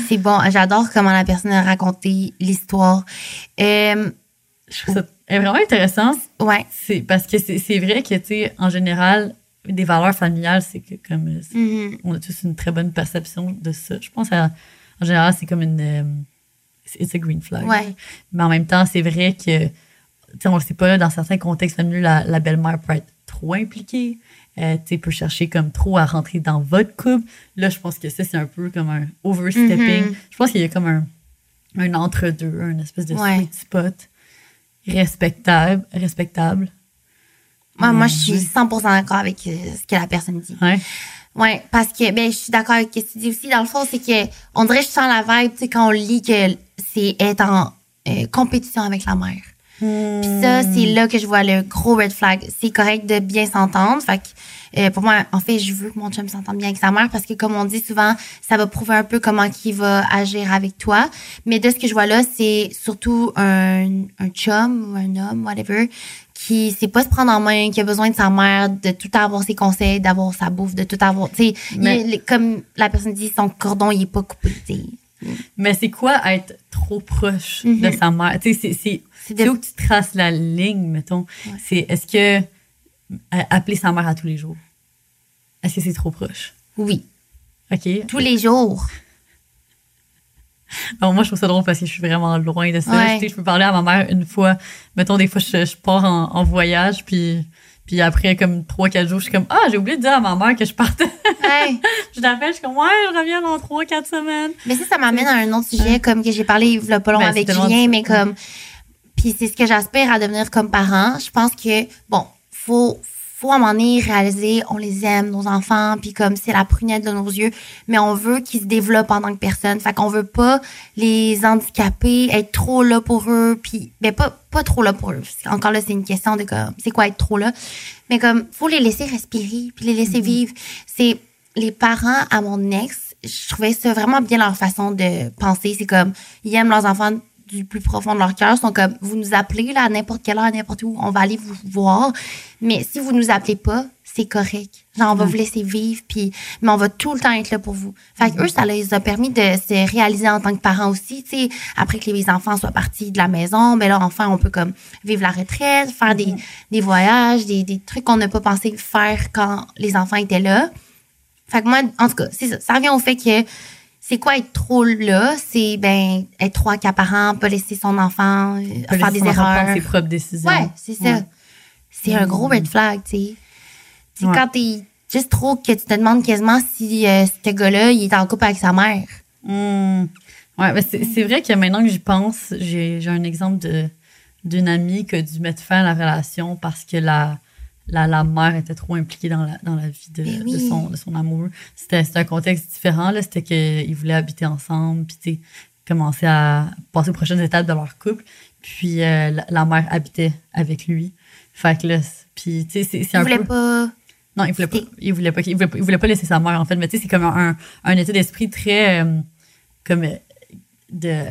C'est bon, j'adore comment la personne a raconté l'histoire. Euh, Je trouve ça est vraiment intéressant. ouais. C'est parce que c'est vrai que, tu sais, en général, des valeurs familiales, c'est que comme euh, Mhm. on a tous une très bonne perception de ça. Je pense à, en général, c'est comme une euh, it's a green flag. Ouais. Mais en même temps, c'est vrai que on le sait pas, dans certains contextes familiaux, la, la belle-mère peut être trop impliquée. Euh, tu peut chercher comme trop à rentrer dans votre couple. Là, je pense que ça, c'est un peu comme un overstepping. Mhm. Je pense qu'il y a comme un, un entre-deux, un espèce de Ouais. sweet spot respectable. respectable. Moi, moi, je suis 100% d'accord avec euh, ce que la personne dit. Ouais. Ouais, parce que ben je suis d'accord avec ce que tu dis aussi. Dans le fond, c'est que on dirait que je sens la vibe, tu sais, quand on lit que c'est être en euh, compétition avec la mère. Puis ça, c'est là que je vois le gros red flag. C'est correct de bien s'entendre. Fait que, euh, pour moi, en fait, je veux que mon chum s'entende bien avec sa mère parce que, comme on dit souvent, ça va prouver un peu comment il va agir avec toi. Mais de ce que je vois là, c'est surtout un, un chum ou un homme, whatever, qui sait pas se prendre en main, qui a besoin de sa mère, de tout avoir ses conseils, d'avoir sa bouffe, de tout avoir, tu sais, comme la personne dit, son cordon, il est pas coupé. Mais c'est quoi être trop proche Mhm. de sa mère? Tu sais, c'est- de- où que tu traces la ligne, mettons. Ouais. C'est est-ce que appeler sa mère à tous les jours, est-ce que c'est trop proche? Oui. OK. Tous les jours. Bon, moi, je trouve ça drôle parce que je suis vraiment loin de ça. Ouais. Sais, je peux parler à ma mère une fois. Mettons, des fois, je, je pars en, en voyage, puis, puis après, comme trois, quatre jours, je suis comme, ah, j'ai oublié de dire à ma mère que je partais. Ouais. je l'appelle, je suis comme, ouais, je reviens dans trois, quatre semaines. Mais ça, ça m'amène à un autre sujet, comme que j'ai parlé il pas long Ben, avec Julien, mais comme. Puis c'est ce que j'aspire à devenir comme parent. Je pense que, bon, faut, faut à un moment donné réaliser, on les aime, nos enfants, puis comme c'est la prunette de nos yeux, mais on veut qu'ils se développent en tant que personne. Fait qu'on veut pas les handicaper, être trop là pour eux, puis, ben pas, pas trop là pour eux. Qu'encore là, c'est une question de comme, c'est quoi être trop là? Mais comme, faut les laisser respirer, puis les laisser vivre. C'est les parents à mon ex, je trouvais ça vraiment bien leur façon de penser. C'est comme, ils aiment leurs enfants du plus profond de leur cœur. Sont comme, vous nous appelez là, à n'importe quelle heure, à n'importe où, on va aller vous voir. Mais si vous nous appelez pas, c'est correct. Genre, on va vous laisser vivre, puis, mais on va tout le temps être là pour vous. Fait que eux, ça les a permis de se réaliser en tant que parents aussi, tu sais. Après que les enfants soient partis de la maison, ben là, enfin, on peut comme vivre la retraite, faire des, des voyages, des, des trucs qu'on n'a pas pensé faire quand les enfants étaient là. Fait que moi, en tout cas, c'est ça. Ça revient au fait que c'est quoi être trop là? C'est ben être trop accaparant, pas laisser son enfant euh, Pas faire des son enfant prendre erreurs. ses propres décisions. Ouais, c'est ça. Ouais. C'est un gros red flag, tu sais. C'est Ouais. quand t'es juste trop que tu te demandes quasiment si euh, ce gars-là, il est en couple avec sa mère. Hmm. Ouais, mais c'est vrai que maintenant que j'y pense, j'ai j'ai un exemple de d'une amie qui a dû mettre fin à la relation parce que la, la, la mère était trop impliquée dans la, dans la vie de, son, de son amoureux. C'était un contexte différent. C'était qu'ils voulaient habiter ensemble, puis commencer à passer aux prochaines étapes de leur couple. Puis euh, la, la mère habitait avec lui. Fait que là, puis tu sais, c'est un voulait peu... pas. Non, il voulait pas. Il voulait pas. Il voulait pas, il voulait pas laisser sa mère en fait. Mais tu sais, c'est comme un, un état d'esprit très euh, comme euh, de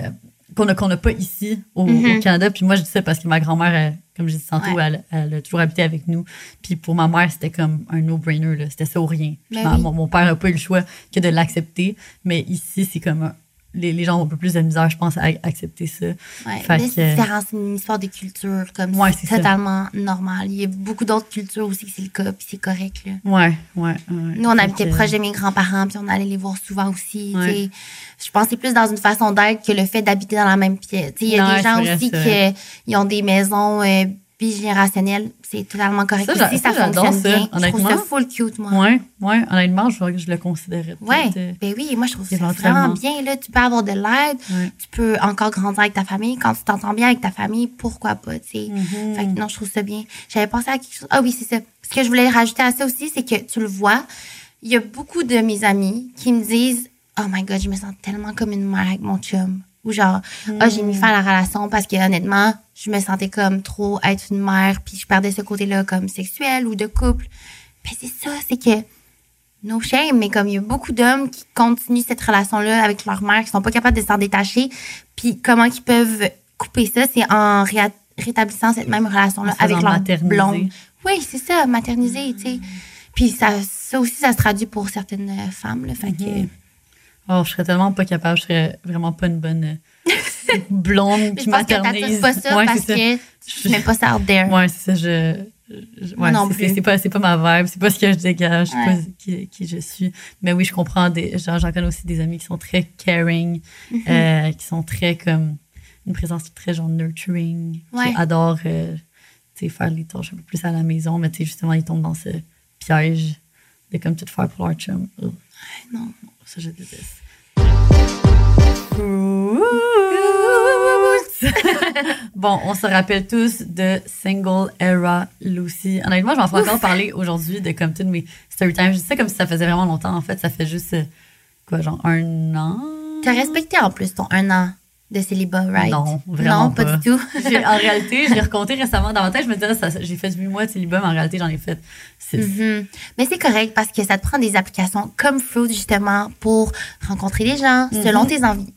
qu'on n'a pas ici au, au Canada. Puis moi, je dis ça parce que ma grand-mère, comme je dis tantôt, Ouais. elle, elle a toujours habité avec nous. Puis pour ma mère, c'était comme un no-brainer. C'était ça ou rien. Ben oui. mon, mon père n'a pas eu le choix que de l'accepter. Mais ici, c'est comme un- les, les gens ont un peu plus de misère, je pense, à accepter ça. Ouais, Fait mais que- c'est différent, c'est une histoire de culture, comme Ouais, c'est c'est ça. totalement normal. Il y a beaucoup d'autres cultures aussi que c'est le cas, puis c'est correct, là. Ouais, ouais. ouais. Nous, on habitait que- proche de mes grands-parents, puis on allait les voir souvent aussi. Ouais. Je pense que c'est plus dans une façon d'être que le fait d'habiter dans la même pièce. Il y a des gens aussi qui ont des maisons euh, bigénérationnelles. C'est totalement correct Ça, aussi, ça, fonctionne ça, bien. Je trouve ça full cute, moi. Ouais. Honnêtement, je, je le considérais. Ouais, peut-être, euh, ben oui, moi je trouve ça vraiment bien. Là. Tu peux avoir de l'aide, Ouais. tu peux encore grandir avec ta famille. Quand tu t'entends bien avec ta famille, pourquoi pas, tu sais. Mhm. Fait que non, je trouve ça bien. J'avais pensé à quelque chose. Ah oui, c'est ça. Ce que je voulais rajouter à ça aussi, c'est que tu le vois, il y a beaucoup de mes amis qui me disent Oh my god, je me sens tellement comme une mère avec mon chum. Ou genre, ah, j'ai mis fin à la relation parce que honnêtement, je me sentais comme trop être une mère, puis je perdais ce côté-là comme sexuel ou de couple. Ben c'est ça, c'est que no shame, mais comme il y a beaucoup d'hommes qui continuent cette relation-là avec leur mère, qui sont pas capables de s'en détacher, puis comment ils peuvent couper ça, c'est en rétablissant cette même relation-là avec leur materniser. blonde. Oui, c'est ça, materniser, tu sais. Puis ça, ça aussi, ça se traduit pour certaines femmes, là, fait que... Oh, je serais tellement pas capable. Je serais vraiment pas une bonne euh, blonde qui je pense que maternise. pas ça Ouais, parce c'est ça. que tu mets pas ça out there. Ouais, c'est ça. Je, je- ouais, non c'est- plus. c'est c'est pas, c'est pas ma vibe. C'est pas ce que je dégage. C'est Ouais. pas qui, qui je suis. Mais oui, je comprends. Des, genre, j'en connais aussi des amis qui sont très caring, Mhm. euh, qui sont très comme. une présence très genre nurturing, qui adore euh, faire les tâches un peu plus à la maison, mais justement, ils tombent dans ce piège de comme tout faire pour leur chum. Non. Ça, je déteste. bon, on se rappelle tous de Single Era Lucy. Honnêtement, je m'en fais encore parler aujourd'hui de comme toutes mes story. Je ça comme si ça faisait vraiment longtemps. En fait, ça fait juste, euh, quoi, genre un an? T'as respecté en plus ton un an de célibat, right? Non, vraiment Non, pas, pas. du tout. En réalité, je l'ai recompté récemment dans ma tête. Je me disais, j'ai fait 8 mois de célibat, mais en réalité, j'en ai fait 6. Mhm. Mais c'est correct parce que ça te prend des applications comme Fruit, justement, pour rencontrer des gens selon tes envies.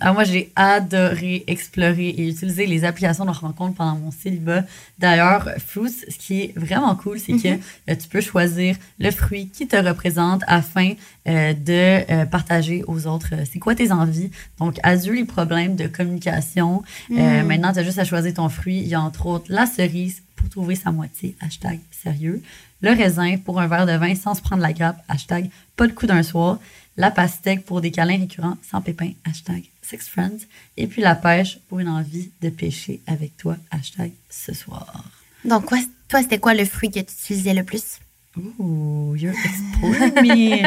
Ah, moi, j'ai adoré explorer et utiliser les applications de rencontre pendant mon célibat. D'ailleurs, Fruits, ce qui est vraiment cool, c'est que euh, tu peux choisir le fruit qui te représente afin euh, de euh, partager aux autres euh, c'est quoi tes envies? Donc, adieu les problèmes de communication? Euh, maintenant, tu as juste à choisir ton fruit. Il y a entre autres la cerise pour trouver sa moitié, hashtag sérieux. Le raisin pour un verre de vin sans se prendre la grappe, hashtag pas de coup d'un soir. La pastèque pour des câlins récurrents sans pépin, hashtag sex friends. Et puis la pêche pour une envie de pêcher avec toi, hashtag ce soir. Donc, quoi, toi, c'était quoi le fruit que tu utilisais le plus? Ooh, you're exposing me.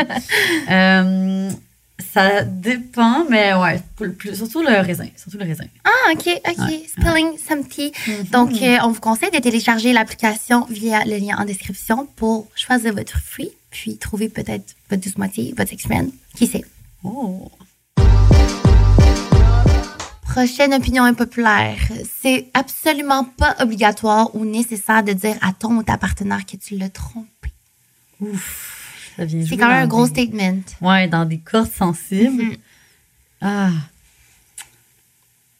Euh, ça dépend, mais ouais, le plus- surtout le raisin. Surtout le raisin. Ah, OK, OK. Ouais. Spilling some tea. Donc, euh, on vous conseille de télécharger l'application via le lien en description pour choisir votre fruit, puis trouver peut-être votre douce moitié, votre friend. Qui sait? Oh. Prochaine opinion impopulaire. C'est absolument pas obligatoire ou nécessaire de dire à ton ou ta partenaire que tu l'as trompé. Ouf. Ça vient C'est quand même un gros des- statement. Ouais, dans des cordes sensibles. Mhm. Ah.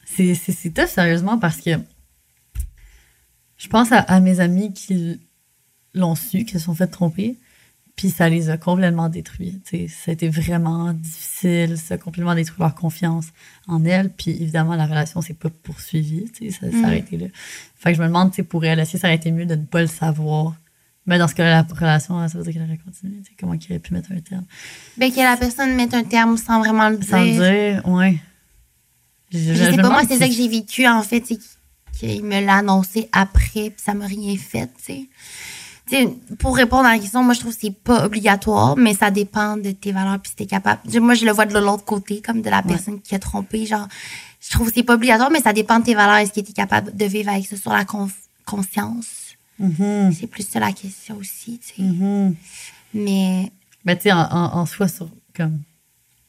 C'est, tough, sérieusement, parce que je pense à, à mes amis qui l'ont su, qui se sont fait tromper, puis ça les a complètement détruits. Ça a été vraiment difficile, ça a complètement détruit leur confiance en elles, puis évidemment, la relation s'est pas poursuivie, ça s'est Mhm. arrêté là. Fait que je me demande, pour elle, que ça aurait été mieux de ne pas le savoir? Mais dans ce cas-là, la relation, ça veut dire qu'elle aurait continué, comment qu'il aurait pu mettre un terme? Ben, que la personne mette un terme sans vraiment le dire. Sans dire, ouais. Je, Je sais pas, moi, c'est ça que j'ai vécu, en fait, qu'il me l'a annoncé après, puis ça m'a rien fait, tu sais. Pour répondre à la question, moi, je trouve que c'est pas obligatoire, mais ça dépend de tes valeurs, puis si t'es capable. Moi, je le vois de l'autre côté, comme de la personne qui a trompé, genre, je trouve que c'est pas obligatoire, mais ça dépend de tes valeurs, est-ce que t'es capable de vivre avec ça sur la conf- conscience. Mhm, C'est plus ça la question aussi, tu sais. mhm. Mais, Mais tu sais, en, en, en soi, sur, comme,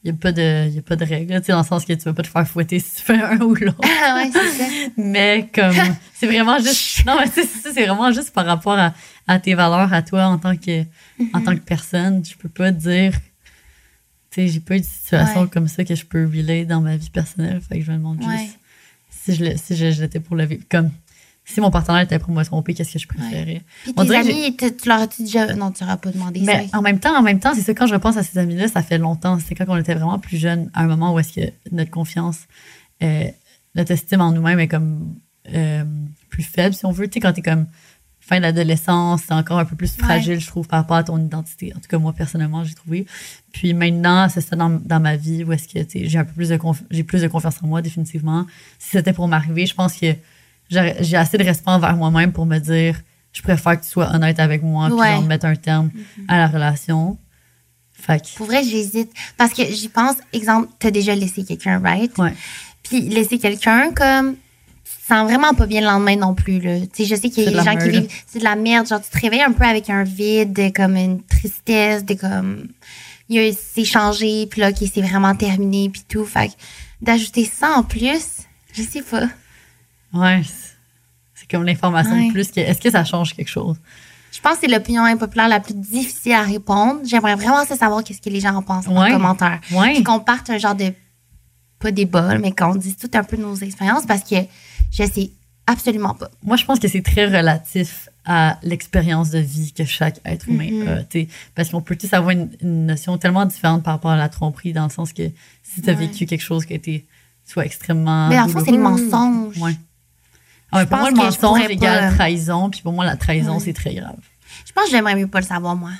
il n'y a, pas de- y a pas de règle, tu sais, dans le sens que tu vas pas te faire fouetter si tu fais un ou l'autre. ah ouais, c'est ça. Mais comme, c'est vraiment juste, non, mais c'est c'est vraiment juste par rapport à, à tes valeurs, à toi en tant que, en tant que personne. Je peux pas dire, tu sais, j'ai pas eu de situation Ouais. comme ça que je peux relayer dans ma vie personnelle. Fait que je me demande Ouais. juste si je, le- si je, je l'étais pour le vivre. Comme, si mon partenaire était pour me tromper, qu'est-ce que je préférais? Puis On tes amis, tu leur as-tu déjà. Non, tu leur as pas demandé Mais ça. en même temps, en même temps, c'est ça, quand je repense à ces amis-là, ça fait longtemps. C'est quand on était vraiment plus jeunes, à un moment où est-ce que notre confiance, euh, notre estime en nous-mêmes est comme euh, plus faible, si on veut. Tu sais, quand t'es comme fin d'adolescence, c'est encore un peu plus fragile, je trouve, par rapport à ton identité. En tout cas, moi, personnellement, j'ai trouvé. Puis maintenant, c'est ça dans, dans ma vie où est-ce que, j'ai un peu plus de j'ai plus de confiance en moi, définitivement. Si c'était pour m'arriver, je pense que j'ai assez de respect envers moi-même pour me dire, je préfère que tu sois honnête avec moi, puis Ouais. genre mettre un terme à la relation. Fait que, Pour vrai, j'hésite. Parce que j'y pense, exemple, t'as déjà laissé quelqu'un, right? ouais. Puis laisser quelqu'un comme. Tu te sens vraiment pas bien le lendemain non plus, là. Tu sais, je sais qu'il y a des gens qui vivent. C'est de la merde. Genre, tu te réveilles un peu avec un vide, de- comme une tristesse, de comme. Il y a- C'est changé, puis là, OK, c'est vraiment terminé, puis tout. Fait que d'ajouter ça en plus, je sais pas. Ouais. c'est- comme l'information Ouais. de plus que, est-ce que ça change quelque chose? Je pense que c'est l'opinion impopulaire la plus difficile à répondre. J'aimerais vraiment savoir qu'est-ce que les gens en pensent en Ouais. commentaire. Ouais. Puis qu'on parte un genre de pas débat, mais qu'on dise tout un peu nos expériences parce que je sais absolument pas. Moi, je pense que c'est très relatif à l'expérience de vie que chaque être humain Mhm. a. Parce qu'on peut tous avoir une, une notion tellement différente par rapport à la tromperie, dans le sens que si tu as Ouais. vécu quelque chose qui a été soit extrêmement. Mais en fait, c'est le mensonge. Ouais. Ah ouais, pour moi, le mensonge égale pas. trahison, puis pour moi, la trahison, Ouais. c'est très grave. Je pense que j'aimerais mieux pas le savoir, moi.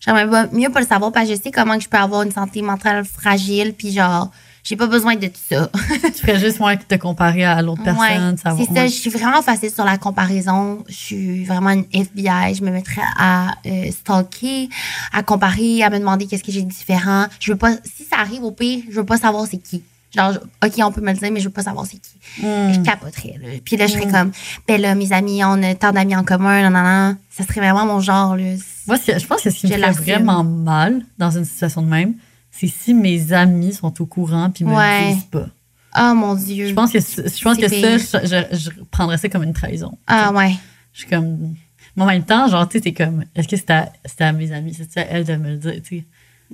J'aimerais mieux pas le savoir parce que je sais comment que je peux avoir une santé mentale fragile, puis genre, j'ai pas besoin de tout ça. tu ferais juste moins que te comparer à l'autre personne. Ouais, c'est ça, je suis vraiment facile sur la comparaison. Je suis vraiment une FBI. Je me mettrais à euh, stalker, à comparer, à me demander qu'est-ce que j'ai de différent. Je veux pas, si ça arrive au pire, je veux pas savoir c'est qui. Genre, OK, on peut me le dire, mais je veux pas savoir c'est qui. Hmm. Je capoterais. Là. Puis là, je serais comme, ben là, mes amis, on a tant d'amis en commun, non, non, non. Ça serait vraiment mon genre. Là. Moi, je pense que ce qui me l'assume. vraiment mal dans une situation de même, c'est si mes amis sont au courant puis me Ouais. le disent pas. Oh mon Dieu. Je pense que, je pense C'est que pire. ça, je, je- je prendrais ça comme une trahison. Ah ouais. Je suis comme. Mais en même temps, genre, tu sais, t'es comme, est-ce que c'était à, à mes amis? C'est à elle de me le dire, tu sais?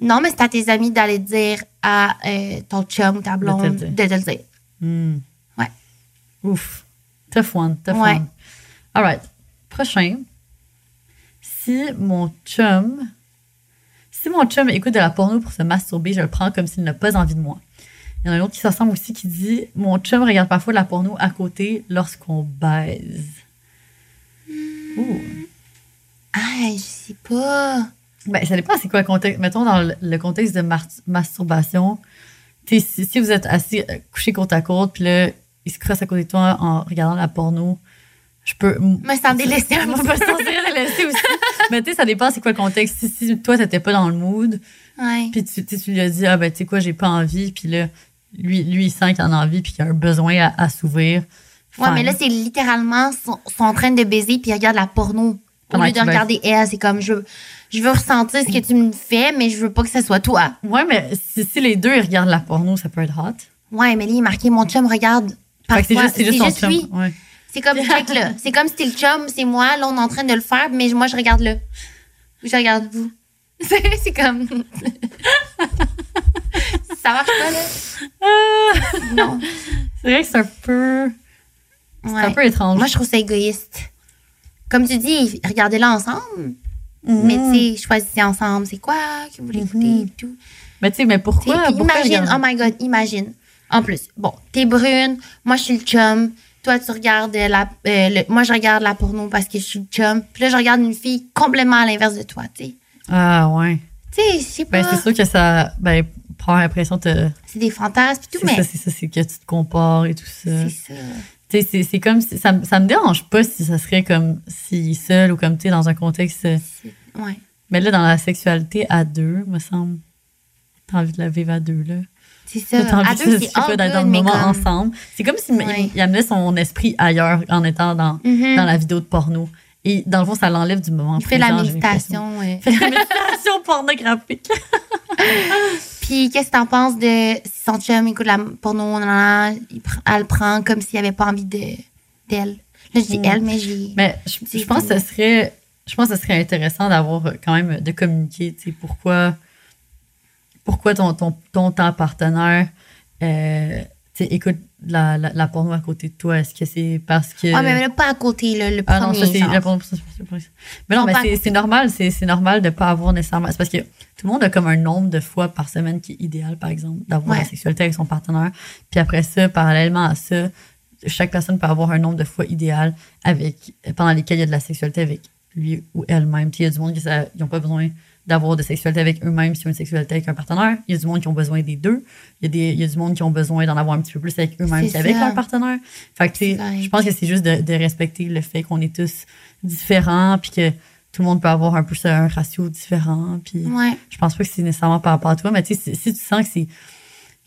Non, mais c'est à tes amis d'aller dire à euh, ton chum ta blonde de te le dire. Hmm. Ouais. Ouf. Tough one, tough Ouais. one. All right. Prochain. Si mon chum. Si mon chum écoute de la porno pour se masturber, je le prends comme s'il n'a pas envie de moi. Il y en a un autre qui s'assemble aussi qui dit Mon chum regarde parfois de la porno à côté lorsqu'on baise. Ouh. Ah, je sais pas. Ben, ça dépend c'est quoi le contexte. Mettons dans le, contexte de masturbation. Si, si vous êtes assis, euh, couché côte à côte, puis là, il se crosse à côté de toi en regardant la porno, je peux. Me sens délaissée un On peu. peut se sentir laisser aussi. Mais tu sais, ça dépend c'est quoi le contexte. Si, si toi, t'étais pas dans le mood, Ouais. puis tu, tu lui as dit, ah ben, tu sais quoi, j'ai pas envie, puis là, lui, lui, il sent qu'il en a envie, puis qu'il a un besoin à, à s'ouvrir. Ouais, Fine. mais là, c'est littéralement, sont, sont en train de baiser puis ils regardent la porno. Au lieu de baisent. regarder elle, c'est comme, je, je veux ressentir ce que tu me fais, mais je veux pas que ce soit toi. Ouais, mais si, si les deux, ils regardent la porno, ça peut être hot. Ouais, mais là, il est marqué, mon chum regarde. C'est juste, c'est juste son chum. lui. Ouais. C'est comme, check là. C'est comme si t'es le chum, c'est moi, là, on est en train de le faire, mais moi, je regarde là. Ou je regarde vous. C'est comme. ça marche pas, là? Ah! Non. C'est vrai que c'est un peu. C'est un peu étrange. Moi, je trouve ça égoïste. Comme tu dis, regardez-la ensemble. Mhm. Mais tu sais, choisissez ensemble. C'est quoi que vous voulez écouter et tout. Mais tu sais, mais pourquoi? imagine, regarder? oh my god, imagine. En plus, bon, t'es brune, moi je suis le chum. Toi, tu regardes la. euh, le- moi, je regarde la porno parce que je suis le chum. Puis là, je regarde une fille complètement à l'inverse de toi, tu sais. Ah, ouais. Tu sais, je sais pas. Ben, c'est sûr que ça. Ben, l'impression de. c'est des fantasmes et tout, mais c'est ça, c'est que tu te compares et tout ça. c'est ça. Tu sais, c'est- comme si. Ça, me- ça me dérange pas si ça serait comme est seul ou comme, tu sais, dans un contexte. euh, Ouais. Mais là, dans la sexualité à deux, me semble. T'as envie de la vivre à deux, là. C'est ça. T'as envie À de- deux, je c'est pas, d'être dans le moment comme... ensemble. C'est comme s'il Ouais. il- il amenait son esprit ailleurs en étant dans, Mhm. dans la vidéo de porno. Et dans le fond, ça l'enlève du moment Il fait la méditation. ouais. Fait la méditation pornographique. Puis, qu'est-ce que t'en penses de si son chum écoute la porno, elle le prend comme s'il avait pas envie de d'elle. Là, je dis Mm. elle, mais j'ai. Mais je, je pense que ce serait, je pense que ce serait intéressant d'avoir euh, quand même de communiquer, tu sais, pourquoi, pourquoi ton, ton, ton, ton partenaire, euh, écoute la, la, la porno à côté de toi. Est-ce que c'est parce que. Ouais, mais là, pas à côté, là, le Ah non, premier. ça, c'est- c'est- c'est- Mais non, Non, mais c'est normal, c'est normal de pas avoir nécessairement. C'est parce que tout le monde a comme un nombre de fois par semaine qui est idéal, par exemple, d'avoir Ouais. la sexualité avec son partenaire. Puis après ça, parallèlement à ça, chaque personne peut avoir un nombre de fois idéal avec pendant lesquelles il y a de la sexualité avec lui ou elle-même. Puis il y a du monde qui n'ont pas besoin d'avoir de sexualité avec eux-mêmes s'ils ont une sexualité avec un partenaire. Il y a du monde qui ont besoin des deux. Il y a, des, il y a du monde qui ont besoin d'en avoir un petit peu plus avec eux-mêmes qu'avec leur partenaire. Fait que, je pense que c'est juste de, de respecter le fait qu'on est tous différents, puis que tout le monde peut avoir un peu un ratio différent. Puis Ouais. je pense pas que c'est nécessairement par rapport à toi, mais si, si tu sens que c'est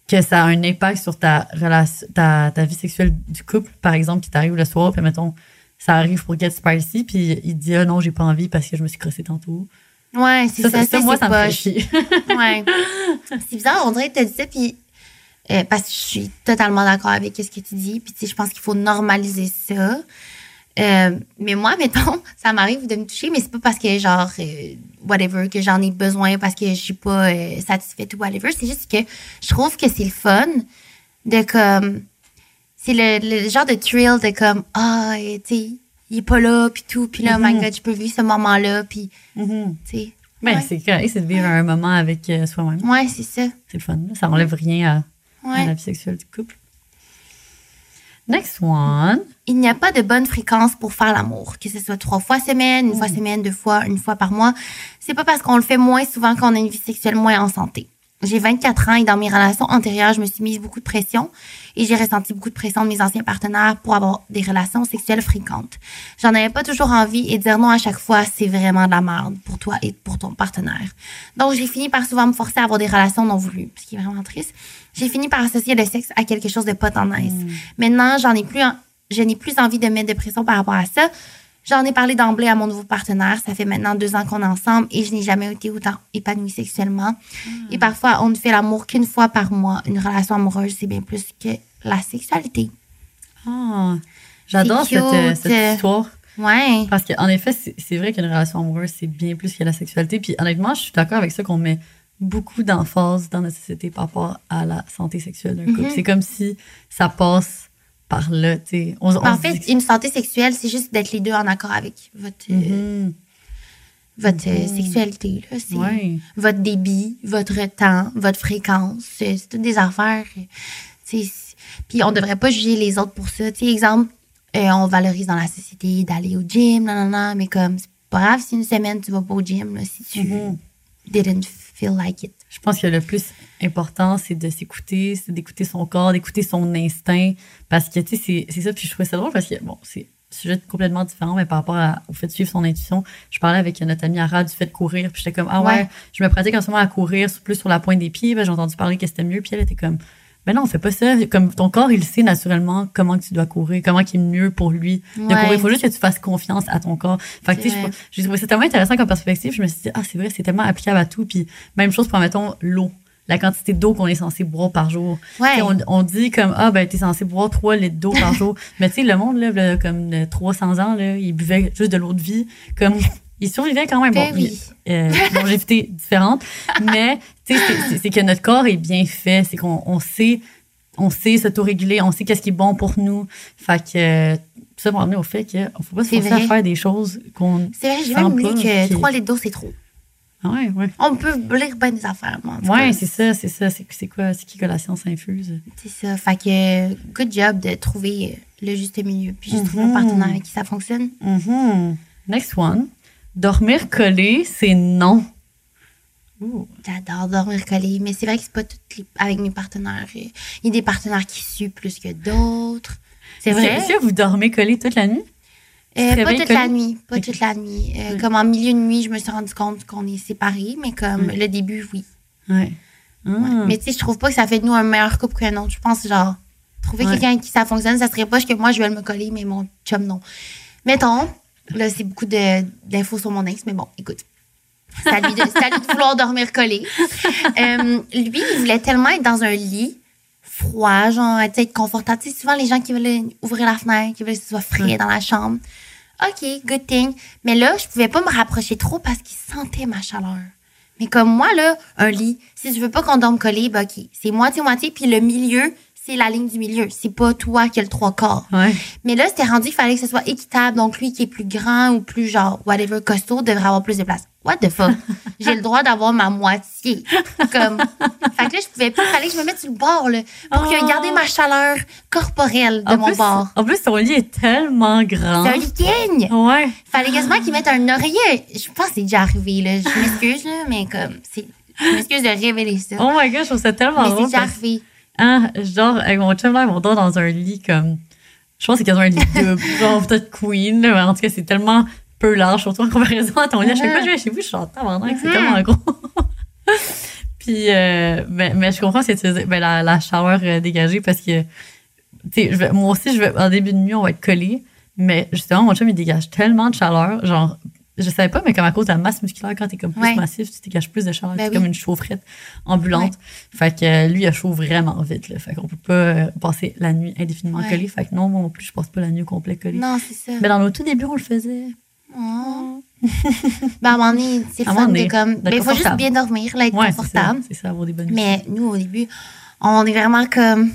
que ça a un impact sur ta relation, ta, ta vie sexuelle du couple, par exemple, qui t'arrive le soir, puis mettons, ça arrive pour Get Spicy, puis il dit ah non, j'ai pas envie parce que je me suis crossé tantôt. Ouais, c'est Ça, ça. ça, ça, moi, c'est ça me fait chier. Ouais. C'est bizarre, on dirait que tu dit ça, puis. euh, parce que je suis totalement d'accord avec ce que tu dis. Puis, tu sais, je pense qu'il faut normaliser ça. Euh, mais moi, mettons, ça m'arrive de me toucher, mais c'est pas parce que, genre, euh, whatever, que j'en ai besoin parce que je suis pas euh, satisfaite ou whatever. C'est juste que je trouve que c'est le fun de comme. C'est le, le genre de thrill de comme, ah, euh, tu sais, il est pas là, puis tout. Puis là, oh my Mhm. god, je peux vivre ce moment-là, puis, Mhm. tu sais. Ben, ouais. c'est correct, c'est de vivre un moment avec euh, soi-même. Ouais, c'est ça. C'est le fun. Ça enlève rien à, la vie sexuelle du couple. Next one. Il n'y a pas de bonne fréquence pour faire l'amour, que ce soit trois fois semaine, une fois semaine, deux fois, une fois par mois. C'est pas parce qu'on le fait moins souvent qu'on a une vie sexuelle moins en santé. j'ai 24 ans et dans mes relations antérieures, je me suis mise beaucoup de pression et j'ai ressenti beaucoup de pression de mes anciens partenaires pour avoir des relations sexuelles fréquentes. J'en avais pas toujours envie et dire non à chaque fois, c'est vraiment de la merde pour toi et pour ton partenaire. Donc, j'ai fini par souvent me forcer à avoir des relations non voulues, ce qui est vraiment triste. J'ai fini par associer le sexe à quelque chose de pas tant nice. Maintenant, j'en ai plus, en- je n'ai plus envie de mettre de pression par rapport à ça. J'en ai parlé d'emblée à mon nouveau partenaire. Ça fait maintenant deux ans qu'on est ensemble et je n'ai jamais été autant épanouie sexuellement. Et parfois, on ne fait l'amour qu'une fois par mois. Une relation amoureuse, c'est bien plus que la sexualité. Ah, j'adore cette, euh, cette histoire. Ouais. Parce qu'en effet, c'est vrai qu'une relation amoureuse, c'est bien plus que la sexualité. Puis honnêtement, je suis d'accord avec ça qu'on met beaucoup d'emphase dans notre société par rapport à la santé sexuelle d'un couple. Mhm. C'est comme si ça passe par là, tu sais. On, on En fait, que- une santé sexuelle, c'est juste d'être les deux en accord avec votre, euh, Mhm. votre euh, Mhm. sexualité. Là. Ouais. Votre débit, votre temps, votre fréquence. C'est c'est toutes des affaires. euh, Puis on devrait pas juger les autres pour ça. Tu sais, exemple, euh, on valorise dans la société d'aller au gym, non, non, non, mais comme, c'est pas grave si une semaine tu vas pas au gym, là, si tu Mhm. didn't feel like it. Je pense que le plus important, c'est de s'écouter, c'est d'écouter son corps, d'écouter son instinct. Parce que, tu sais, c'est- ça. Puis je trouvais ça drôle parce que, bon, c'est un sujet complètement différent, mais par rapport à- au fait de suivre son intuition, je parlais avec notre amie Ara du fait de courir. Puis j'étais comme, ah ouais, Ouais. je me pratique en ce moment à courir plus sur la pointe des pieds. Ben, j'ai entendu parler que c'était mieux. Puis elle était comme, ben non, on fait pas ça. Comme ton corps, il sait naturellement comment que tu dois courir, comment qui est mieux pour lui de courir. Il faut juste que tu fasses confiance à ton corps. Fait que, tu sais, j'ai trouvé ça tellement intéressant comme perspective. Je me suis dit, ah, c'est vrai, c'est tellement applicable à tout. Puis même chose pour, mettons, l'eau. La quantité d'eau qu'on est censé boire par jour. Ouais. On, on dit comme, ah, ben, t'es censé boire 3 litres d'eau par jour. Mais tu sais, le monde, là, là, comme de 300 ans, là, il buvait juste de l'eau de vie. Comme, il survivait quand même. Ben bon, oui. euh, longévité différente. Mais, tu sais, c'est- que notre corps est bien fait. C'est qu'on on sait, on sait s'autoréguler, on sait qu'est-ce qui est bon pour nous. Fait que, ça amener au fait qu'on faut pas se forcer à faire des choses qu'on. C'est vrai, j'ai même pas, que puis- 3 litres d'eau, c'est trop. Ouais, ouais. On peut lire bien des affaires, moi. Ouais, c'est ça, c'est ça. C'est c'est quoi, c'est qui que la science infuse? C'est ça. Fait que, good job de trouver le juste milieu. Puis j'ai trouvé Mhm. un partenaire avec qui ça fonctionne. Mhm. Next one. Dormir collé, c'est non. J'adore dormir collé, mais c'est vrai que c'est pas toutes les- avec mes partenaires. Il y a des partenaires qui suent plus que d'autres. C'est vrai. que vous dormez collé toute la nuit? Euh, pas toute la nuit, pas toute la nuit. Euh, Ouais. Comme en milieu de nuit, je me suis rendu compte qu'on est séparés, mais comme Ouais. le début, oui. Ouais. Ah. Mais tu sais, je trouve pas que ça fait de nous un meilleur couple qu'un autre. Je pense, genre, trouver quelqu'un avec qui ça fonctionne, ça serait pas que moi, je vais me coller, mais mon chum, non. Mettons, là, c'est beaucoup d'infos sur mon ex, mais bon, écoute. C'est à lui de, c'est à lui de vouloir dormir collé. Euh, lui, il voulait tellement être dans un lit froid, genre, tu sais, être confortable. Tu sais, souvent, les gens qui veulent ouvrir la fenêtre, qui veulent que ce soit frais dans la chambre. OK, good thing. Mais là, je pouvais pas me rapprocher trop parce qu'il sentait ma chaleur. Mais comme moi, là, un lit, si tu veux pas qu'on dorme collé, ben OK, c'est moitié-moitié, puis le milieu, c'est la ligne du milieu. C'est pas toi qui as le trois quarts. Ouais. Mais là, c'était rendu qu'il fallait que ce soit équitable. Donc, lui qui est plus grand ou plus, genre, whatever, costaud, devrait avoir plus de place. What the fuck? J'ai le droit d'avoir ma moitié. Comme. Fait que là, je pouvais plus. Fallait que je me mette sur le bord, là, pour Oh. garder ma chaleur corporelle de En mon plus, bord. en plus, ton lit est tellement grand. C'est un lit king! Ouais. Fallait quasiment qu'il mette un oreiller. Je pense que c'est déjà arrivé, là. Je m'excuse, là, mais comme. Je m'excuse de révéler ça. Oh my god, je trouve ça tellement mais c'est déjà arrivé. Ah, je dors avec mon chum là, on dort dans un lit comme. Je pense que c'est quasiment un lit double. genre peut-être queen, là, mais en tout cas, c'est tellement peu large, surtout en comparaison à ton lit. À chaque fois que je vais chez vous, je suis en tabarnak, c'est Mhm. tellement gros. Puis, euh, mais, mais je comprends ce que tu dis, ben, la, la chaleur euh, dégagée parce que, tu sais, je vais- moi aussi, je vais, en début de nuit, on va être collés. Mais justement, mon chum, il dégage tellement de chaleur. Genre, je savais pas, mais comme à cause de la masse musculaire, quand t'es comme plus Ouais. massif, tu dégages plus de chaleur. Ben c'est oui. comme une chaufferette ambulante. Fait que euh, lui, il a chaud vraiment vite. Là. Fait qu'on peut pas euh, passer la nuit indéfiniment Ouais. collé. Fait que non, moi non plus, je passe pas la nuit au complet collé. Non, c'est ça. Mais dans nos tout débuts, on le faisait. Oh. ben, à un moment donné, c'est fun de comme. d'être Ben, il faut juste bien dormir, là, être Ouais, c'est ça. confortable. C'est ça, avoir des bonnes. Mais nous, au début, on est vraiment comme.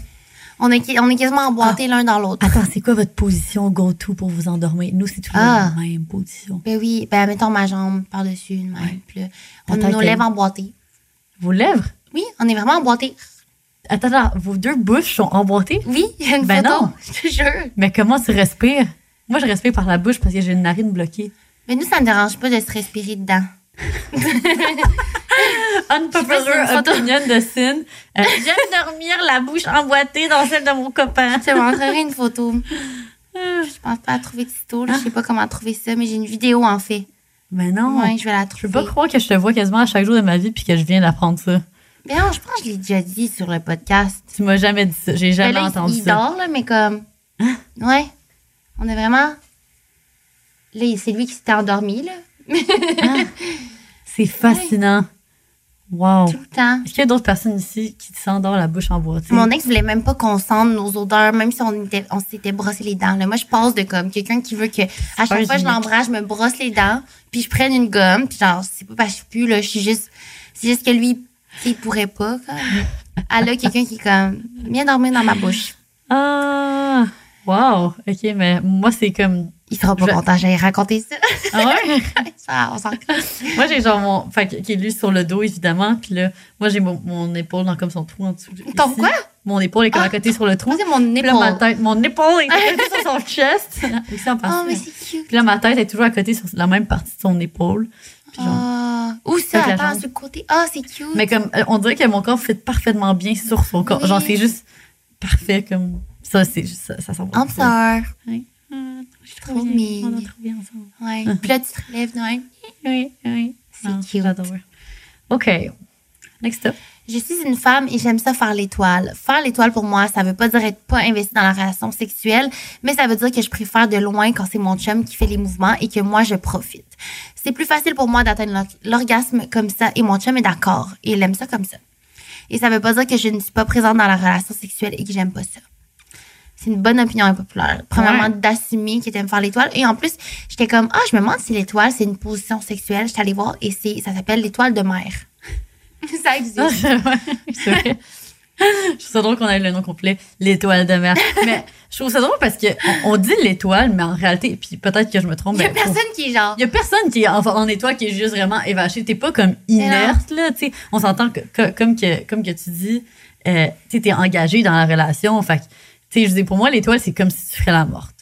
On est, on est quasiment emboîtés Ah. l'un dans l'autre. Attends, c'est quoi votre position go-to pour vous endormir? Nous, c'est toujours Ah. la même position. Ben oui, ben mettons ma jambe par-dessus, une même. Ouais. Puis là, on nos lèvres emboîtées. Vos lèvres? Oui, on est vraiment emboîtés. Attends, attends, vos deux bouches sont emboîtées? Oui, il y a une Ben photo. non. Je te jure. Mais comment tu respires? Moi, je respire par la bouche parce que j'ai une narine bloquée. Mais nous, ça ne dérange pas de se respirer dedans. Unpopular opinion de Sin. Euh, J'aime dormir la bouche emboîtée dans celle de mon copain. Je te montrerai une photo. Je pense pas à trouver de sitôt. Je sais pas comment trouver ça, mais j'ai une vidéo en fait. Mais non. Ouais, je vais la Je trouver. peux pas croire que je te vois quasiment à chaque jour de ma vie puis que je viens d'apprendre ça. Mais non, je pense que je l'ai déjà dit sur le podcast. Tu m'as jamais dit ça. J'ai Ben jamais là, il- entendu il, ça. dort, là, mais comme. Ouais. On est vraiment. Là, c'est lui qui s'était endormi, là. C'est fascinant. Wow. Tout le temps. Est-ce qu'il y a d'autres personnes ici qui s'endorment la bouche emboîtée? Mon ex voulait même pas qu'on sente nos odeurs, même si on était, on s'était brossé les dents. Là. Moi, je passe de comme quelqu'un qui veut que à chaque fois que je l'embrasse, je me brosse les dents, puis je prenne une gomme, puis genre, c'est pas parce que je pue, là, je suis juste, c'est juste que lui, il pourrait pas, comme. Elle a quelqu'un qui est comme, viens dormir dans ma bouche. Ah! Wow! OK, mais moi, c'est comme... Il sera pas Je- content, j'allais raconter ça. Ah ouais? ça on s'en moi, j'ai genre mon... Fait que- qui est lui sur le dos, évidemment. Puis là, moi, j'ai mon, mon épaule dans comme son trou en dessous. Ton ici. quoi? Mon épaule est comme à Ah. côté sur le trou. C'est mon Puis là, ma épaule. tête... Mon épaule est à côté sur son chest. Aussi en Oh, passant. mais c'est cute. Puis là, ma tête est toujours à côté sur la même partie de son épaule. Puis genre- Ah. Où ça? Attends, jambe. sur le côté. Ah, c'est cute. Mais comme, euh, on dirait que mon corps fait parfaitement bien sur son corps. Oui. Genre, c'est juste parfait comme... Ça, c'est juste... Ça, ça s'en va. En sœur. Oui. Ah, je suis Trop bien. On a trop bien ensemble. Ouais. Puis là, tu te relèves? Oui, oui. C'est cute. J'adore. OK. Next up. Je suis une femme et j'aime ça faire l'étoile. Faire l'étoile pour moi, ça veut pas dire être pas investi dans la relation sexuelle, mais ça veut dire que je préfère de loin quand c'est mon chum qui fait les mouvements et que moi je profite. C'est plus facile pour moi d'atteindre l'or- l'orgasme comme ça et mon chum est d'accord et il aime ça comme ça. Et ça veut pas dire que je ne suis pas présente dans la relation sexuelle et que j'aime pas ça. C'est une bonne opinion impopulaire. Premièrement, Ouais. d'assumer qu'il aime faire l'étoile. Et en plus, j'étais comme, ah, je me demande si l'étoile, c'est une position sexuelle. J'étais allée voir et c'est, ça s'appelle l'étoile de mer. ça existe. C'est vrai. Je trouve ça drôle qu'on ait le nom complet, l'étoile de mer. Mais je trouve ça drôle parce que on, on dit l'étoile, mais en réalité, puis peut-être que je me trompe, Il y a personne qui est genre. Il y a personne qui est en, en étoile qui est juste vraiment évaché. T'es pas comme inerte, là, tu sais. On s'entend que, que- comme, que, comme que tu dis, euh, tu t'es engagé dans la relation. Fait que, tu sais, je dis, pour moi, l'étoile, c'est comme si tu ferais la morte.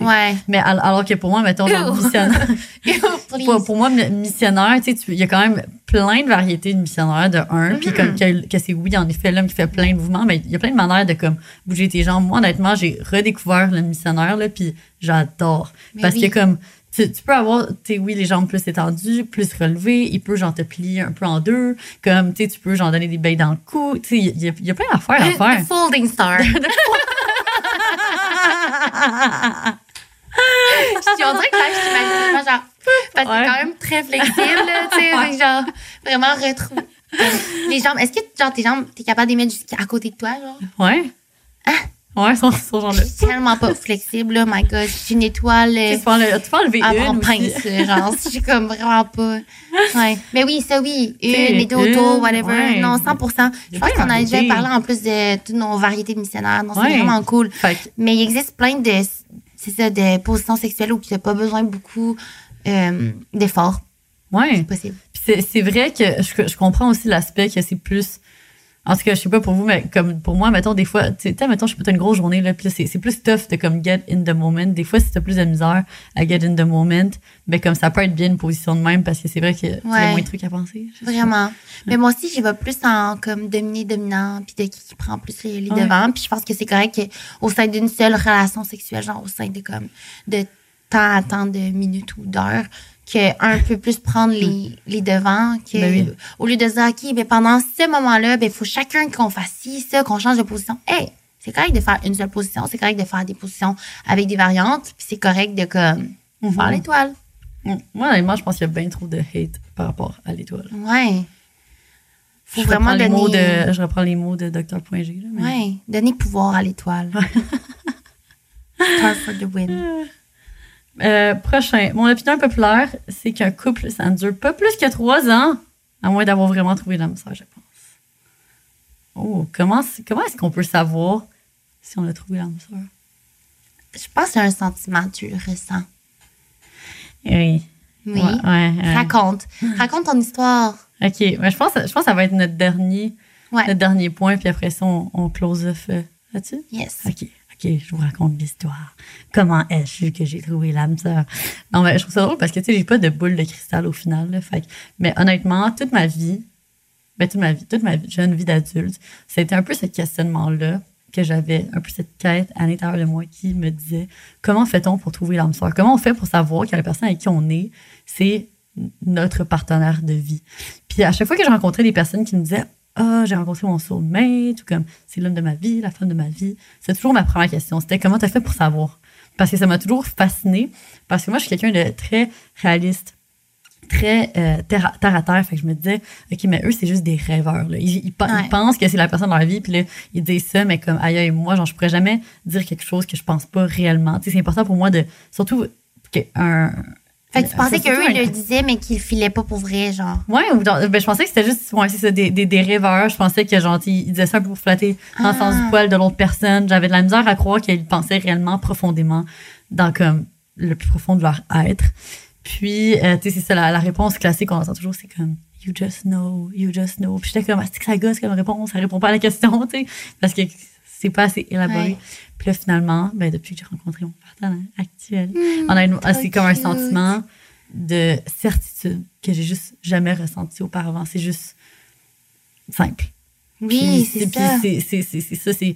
Ouais. Mais al- alors que pour moi, mettons, genre, missionnaire, pour, pour moi, mi- missionnaire, tu sais, il y a quand même plein de variétés de missionnaires, de un. Puis comme que, que c'est, oui, en effet, l'homme qui fait plein de mouvements, mais il y a plein de manières de comme bouger tes jambes. Moi, honnêtement, j'ai redécouvert le missionnaire, là, puis j'adore. Parce oui. que comme, tu, tu peux avoir, tu sais, oui, les jambes plus étendues, plus relevées. Il peut, genre, te plier un peu en deux. Comme, tu sais, tu peux, genre, donner des bails dans le cou. Tu sais, il y, a- il y a plein d'affaires à faire. The Folding star. Puis on dirait que là, je t'imagine genre. Parce que Ouais. c'est quand même très flexible, tu sais. que genre, vraiment retrouver. Les jambes, est-ce que, genre, tes jambes, t'es capable de les mettre jusqu'à côté de toi, genre? Ouais. Ouais, son, son genre là. Je suis tellement pas flexible, là, my god. J'ai une étoile. Tu peux enlever, tu peux enlever à une pince, genre, je suis comme vraiment pas. Ouais. Mais oui, ça oui. Une, les deux autour, whatever. ouais. Non, 100 Je pense qu'on a déjà parlé en plus de toutes nos variétés de missionnaires. Non, c'est Ouais. vraiment cool. Fait Mais il existe plein de, c'est ça, de positions sexuelles où tu n'as pas besoin de beaucoup euh, d'efforts. ouais. C'est possible. Puis c'est, c'est vrai que je, je comprends aussi l'aspect que c'est plus. En tout cas, je sais pas pour vous, mais comme pour moi, mettons, des fois, tu sais, mettons, je peux une grosse journée, là, puis là, c'est, plus tough de comme get in the moment. Des fois, si t'as plus de misère à get in the moment, ben comme ça peut être bien une position de même parce que c'est vrai qu'il y a moins de trucs à penser. Vraiment. Mais moi aussi, j'y vais plus en comme dominé, dominant, puis de qui, qui prend plus les, les Ouais. devants. Puis je pense que c'est correct que au sein d'une seule relation sexuelle, genre au sein de comme de temps à temps de minutes ou d'heures, qu'un peut plus prendre les, les devants, que Ben oui. au lieu de se dire, OK, ben pendant ce moment-là, ben il faut chacun qu'on fasse ci, ça, qu'on change de position. Hey, c'est correct de faire une seule position, c'est correct de faire des positions avec des variantes, puis c'est correct de comme Mhm. faire l'étoile. Mm. Moi, honnêtement, je pense qu'il y a bien trop de hate par rapport à l'étoile. Ouais. Faut je vraiment reprends les mots donner. de, je reprends les mots de Dr.G. mais- Ouais, donner pouvoir à l'étoile. For the win. Euh, prochain. Mon opinion populaire, c'est qu'un couple, ça ne dure pas plus que trois ans, à moins d'avoir vraiment trouvé l'âme sœur, je pense. Oh, comment, comment est-ce qu'on peut savoir si on a trouvé l'âme sœur? Je pense que c'est un sentiment, tu le ressens. Oui. Oui. Ouais, ouais, ouais. Raconte. Raconte ton histoire. OK. Mais je pense, je pense que ça va être notre dernier, notre dernier point, puis après ça, on, on close off là-dessus? Yes. OK, Je vous raconte l'histoire. Comment est-ce que j'ai trouvé l'âme sœur? Non, mais je trouve ça drôle parce que, tu sais, j'ai pas de boule de cristal au final, mais honnêtement, toute ma vie, ben, toute ma vie, toute ma jeune vie d'adulte, c'était un peu ce questionnement-là que j'avais, un peu cette quête à l'intérieur de moi qui me disait comment fait-on pour trouver l'âme sœur? Comment on fait pour savoir que la personne avec qui on est, c'est notre partenaire de vie? Puis à chaque fois que je rencontrais des personnes qui me disaient ah, j'ai rencontré mon soulmate, ou comme c'est l'homme de ma vie, la femme de ma vie. C'est toujours ma première question. C'était comment tu as fait pour savoir? Parce que ça m'a toujours fasciné. Parce que moi, je suis quelqu'un de très réaliste, très euh, terre, à, terre Fait que je me disais, OK, mais eux, c'est juste des rêveurs. Là. Ils, pensent que c'est la personne dans la vie, puis là, ils disent ça, mais comme, aïe, aïe, moi, genre, je pourrais jamais dire quelque chose que je pense pas réellement. Tu sais, c'est important pour moi de, surtout, qu'un fait que tu pensais qu'eux, ils le disaient, mais qu'ils filaient pas pour vrai, genre. Ouais, ben, je pensais que c'était juste, ouais, c'est ça, des, des, des, rêveurs. Je pensais que, genre, ils disaient ça pour flatter dans le sens du ah. poil de l'autre personne. J'avais de la misère à croire qu'ils pensaient réellement profondément dans, comme, le plus profond de leur être. Puis, euh, tu sais, c'est ça, la, réponse classique qu'on entend toujours, c'est comme, you just know, you just know. Puis j'étais comme, ah, c'est que ça gosse comme réponse, ça répond pas à la question, tu sais, parce que c'est pas assez élaboré. Puis là, finalement, ben, depuis que j'ai rencontré mon partenaire actuel, mmh, c'est comme un sentiment de certitude que j'ai juste jamais ressenti auparavant. C'est juste simple. Oui, c'est ça. C'est ça, c'est.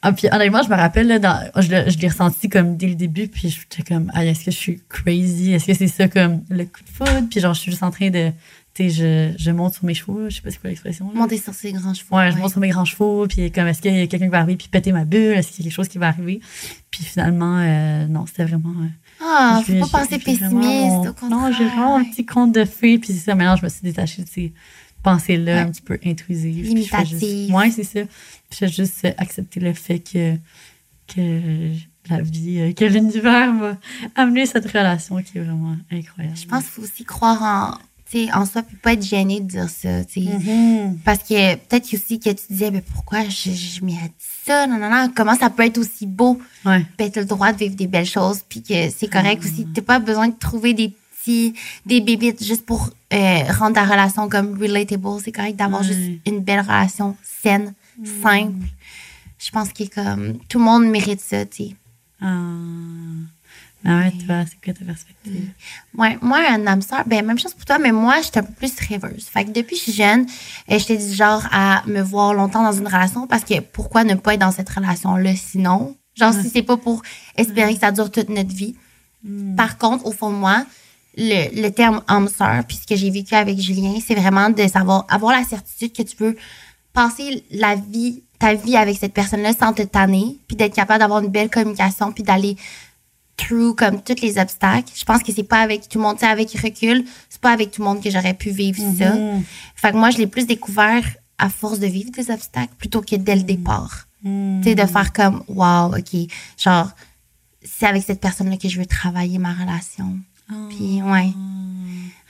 Ah, puis honnêtement, je me rappelle, là, dans, je, je l'ai ressenti comme dès le début, puis j'étais comme, ah, est-ce que je suis crazy? Est-ce que c'est ça comme le coup de foudre? Puis genre, je suis juste en train de je, je monte sur mes chevaux, je sais pas c'est quoi l'expression. Monter sur ses grands chevaux. Ouais, je monte sur mes grands chevaux, puis comme, est-ce qu'il y a quelqu'un qui va arriver puis péter ma bulle? Est-ce qu'il y a quelque chose qui va arriver? Puis finalement, euh, non, c'était vraiment. Euh, ah, faut pas penser pessimiste, au contraire. Non, j'ai vraiment un petit conte de fées, puis c'est ça, maintenant, je me suis détachée de ces pensées-là un petit peu intrusives. Limitatives. Ouais, c'est ça. Puis j'ai juste accepté le fait que, que la vie, euh, que l'univers m'a amené cette relation qui est vraiment incroyable. Je pense qu'il faut aussi croire en en soi, puis pas être gêné de dire ça, mm-hmm. Parce que peut-être aussi que tu disais, mais pourquoi je, je m'y ai dit ça, non, non, non, comment ça peut être aussi beau? Ouais. Ben, le droit de vivre des belles choses, puis que c'est correct aussi. Mm-hmm. T'as pas besoin de trouver des petits, des bébites juste pour euh, rendre ta relation comme relatable. C'est correct d'avoir juste une belle relation saine, mm. simple. Je pense que comme, tout le monde mérite ça, tu sais. Ah. Ah ouais, tu vois, c'est quoi ta perspective? Ouais, moi, un âme sœur, ben, même chose pour toi, mais moi, j'étais un peu plus rêveuse. Fait que depuis que je suis jeune, euh, j'étais du genre à me voir longtemps dans une relation parce que pourquoi ne pas être dans cette relation-là sinon? Genre, si c'est pas pour espérer que ça dure toute notre vie. Hmm. Par contre, au fond de moi, le, le terme âme sœur, puis ce que j'ai vécu avec Julien, c'est vraiment de savoir, avoir la certitude que tu peux passer la vie, ta vie avec cette personne-là sans te tanner, puis d'être capable d'avoir une belle communication, puis d'aller through comme tous les obstacles. Je pense que c'est pas avec tout le monde, avec recul, c'est pas avec tout le monde que j'aurais pu vivre ça. Mm-hmm. Fait que moi, je l'ai plus découvert à force de vivre des obstacles plutôt que dès le départ. Mm-hmm. Tu sais, de faire comme, wow, OK, genre, c'est avec cette personne-là que je veux travailler ma relation. Oh. Puis, ouais.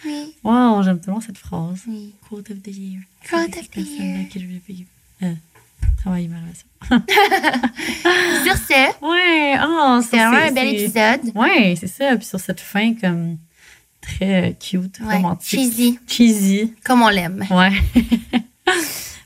Oui. Wow, j'aime tellement cette phrase. Oui. Quote of the year. Quote of the year. que je veux vivre. Euh, travailler ma relation. sur ce, ouais, oh, c'est un bel épisode. Ouais, c'est ça. Puis sur cette fin comme très cute, romantique. Cheesy. Cheesy. Comme on l'aime. Ouais.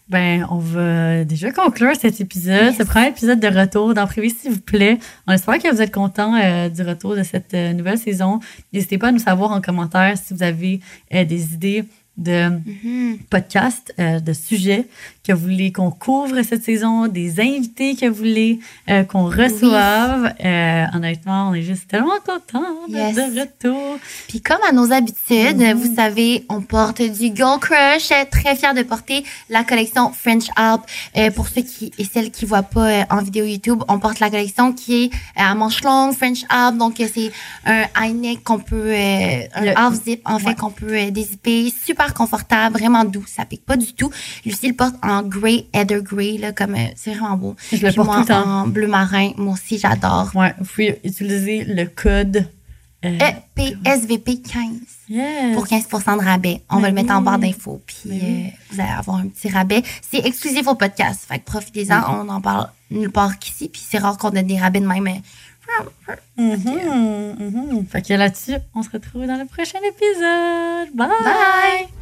ben, on va déjà conclure cet épisode, ce premier épisode de retour dans Privé, s'il vous plaît. On espère que vous êtes contents euh, du retour de cette euh, nouvelle saison. N'hésitez pas à nous savoir en commentaire si vous avez euh, des idées de mm-hmm. podcasts, euh, de sujets que vous voulez qu'on couvre cette saison, des invités que vous voulez euh, qu'on reçoive. Euh, honnêtement, on est juste tellement contents yes. de retour. Puis comme à nos habitudes, mm-hmm. vous savez, on porte du Gold Crush. Très fière de porter la collection French Alp. pour ceux qui et celles qui voient pas en vidéo YouTube, on porte la collection qui est à manche longue French Alp. Donc c'est un high neck qu'on peut, un half zip en fait qu'on peut dézipper. Super confortable, vraiment doux. Ça pique pas du tout. Lucie le porte en grey, heather grey, là, comme, euh, c'est vraiment beau. Je le porte tout en bleu marin. Moi aussi, j'adore. Ouais, vous pouvez utiliser le code euh, EPSVP 15 pour 15% de rabais. On va le mettre en barre d'infos. Puis euh, vous allez avoir un petit rabais. C'est exclusif au podcast. Fait que profitez-en. On en parle nulle part qu'ici. Puis c'est rare qu'on donne des rabais de même. Mm-hmm, mm-hmm. Fait que là-dessus, on se retrouve dans le prochain épisode. Bye! Bye!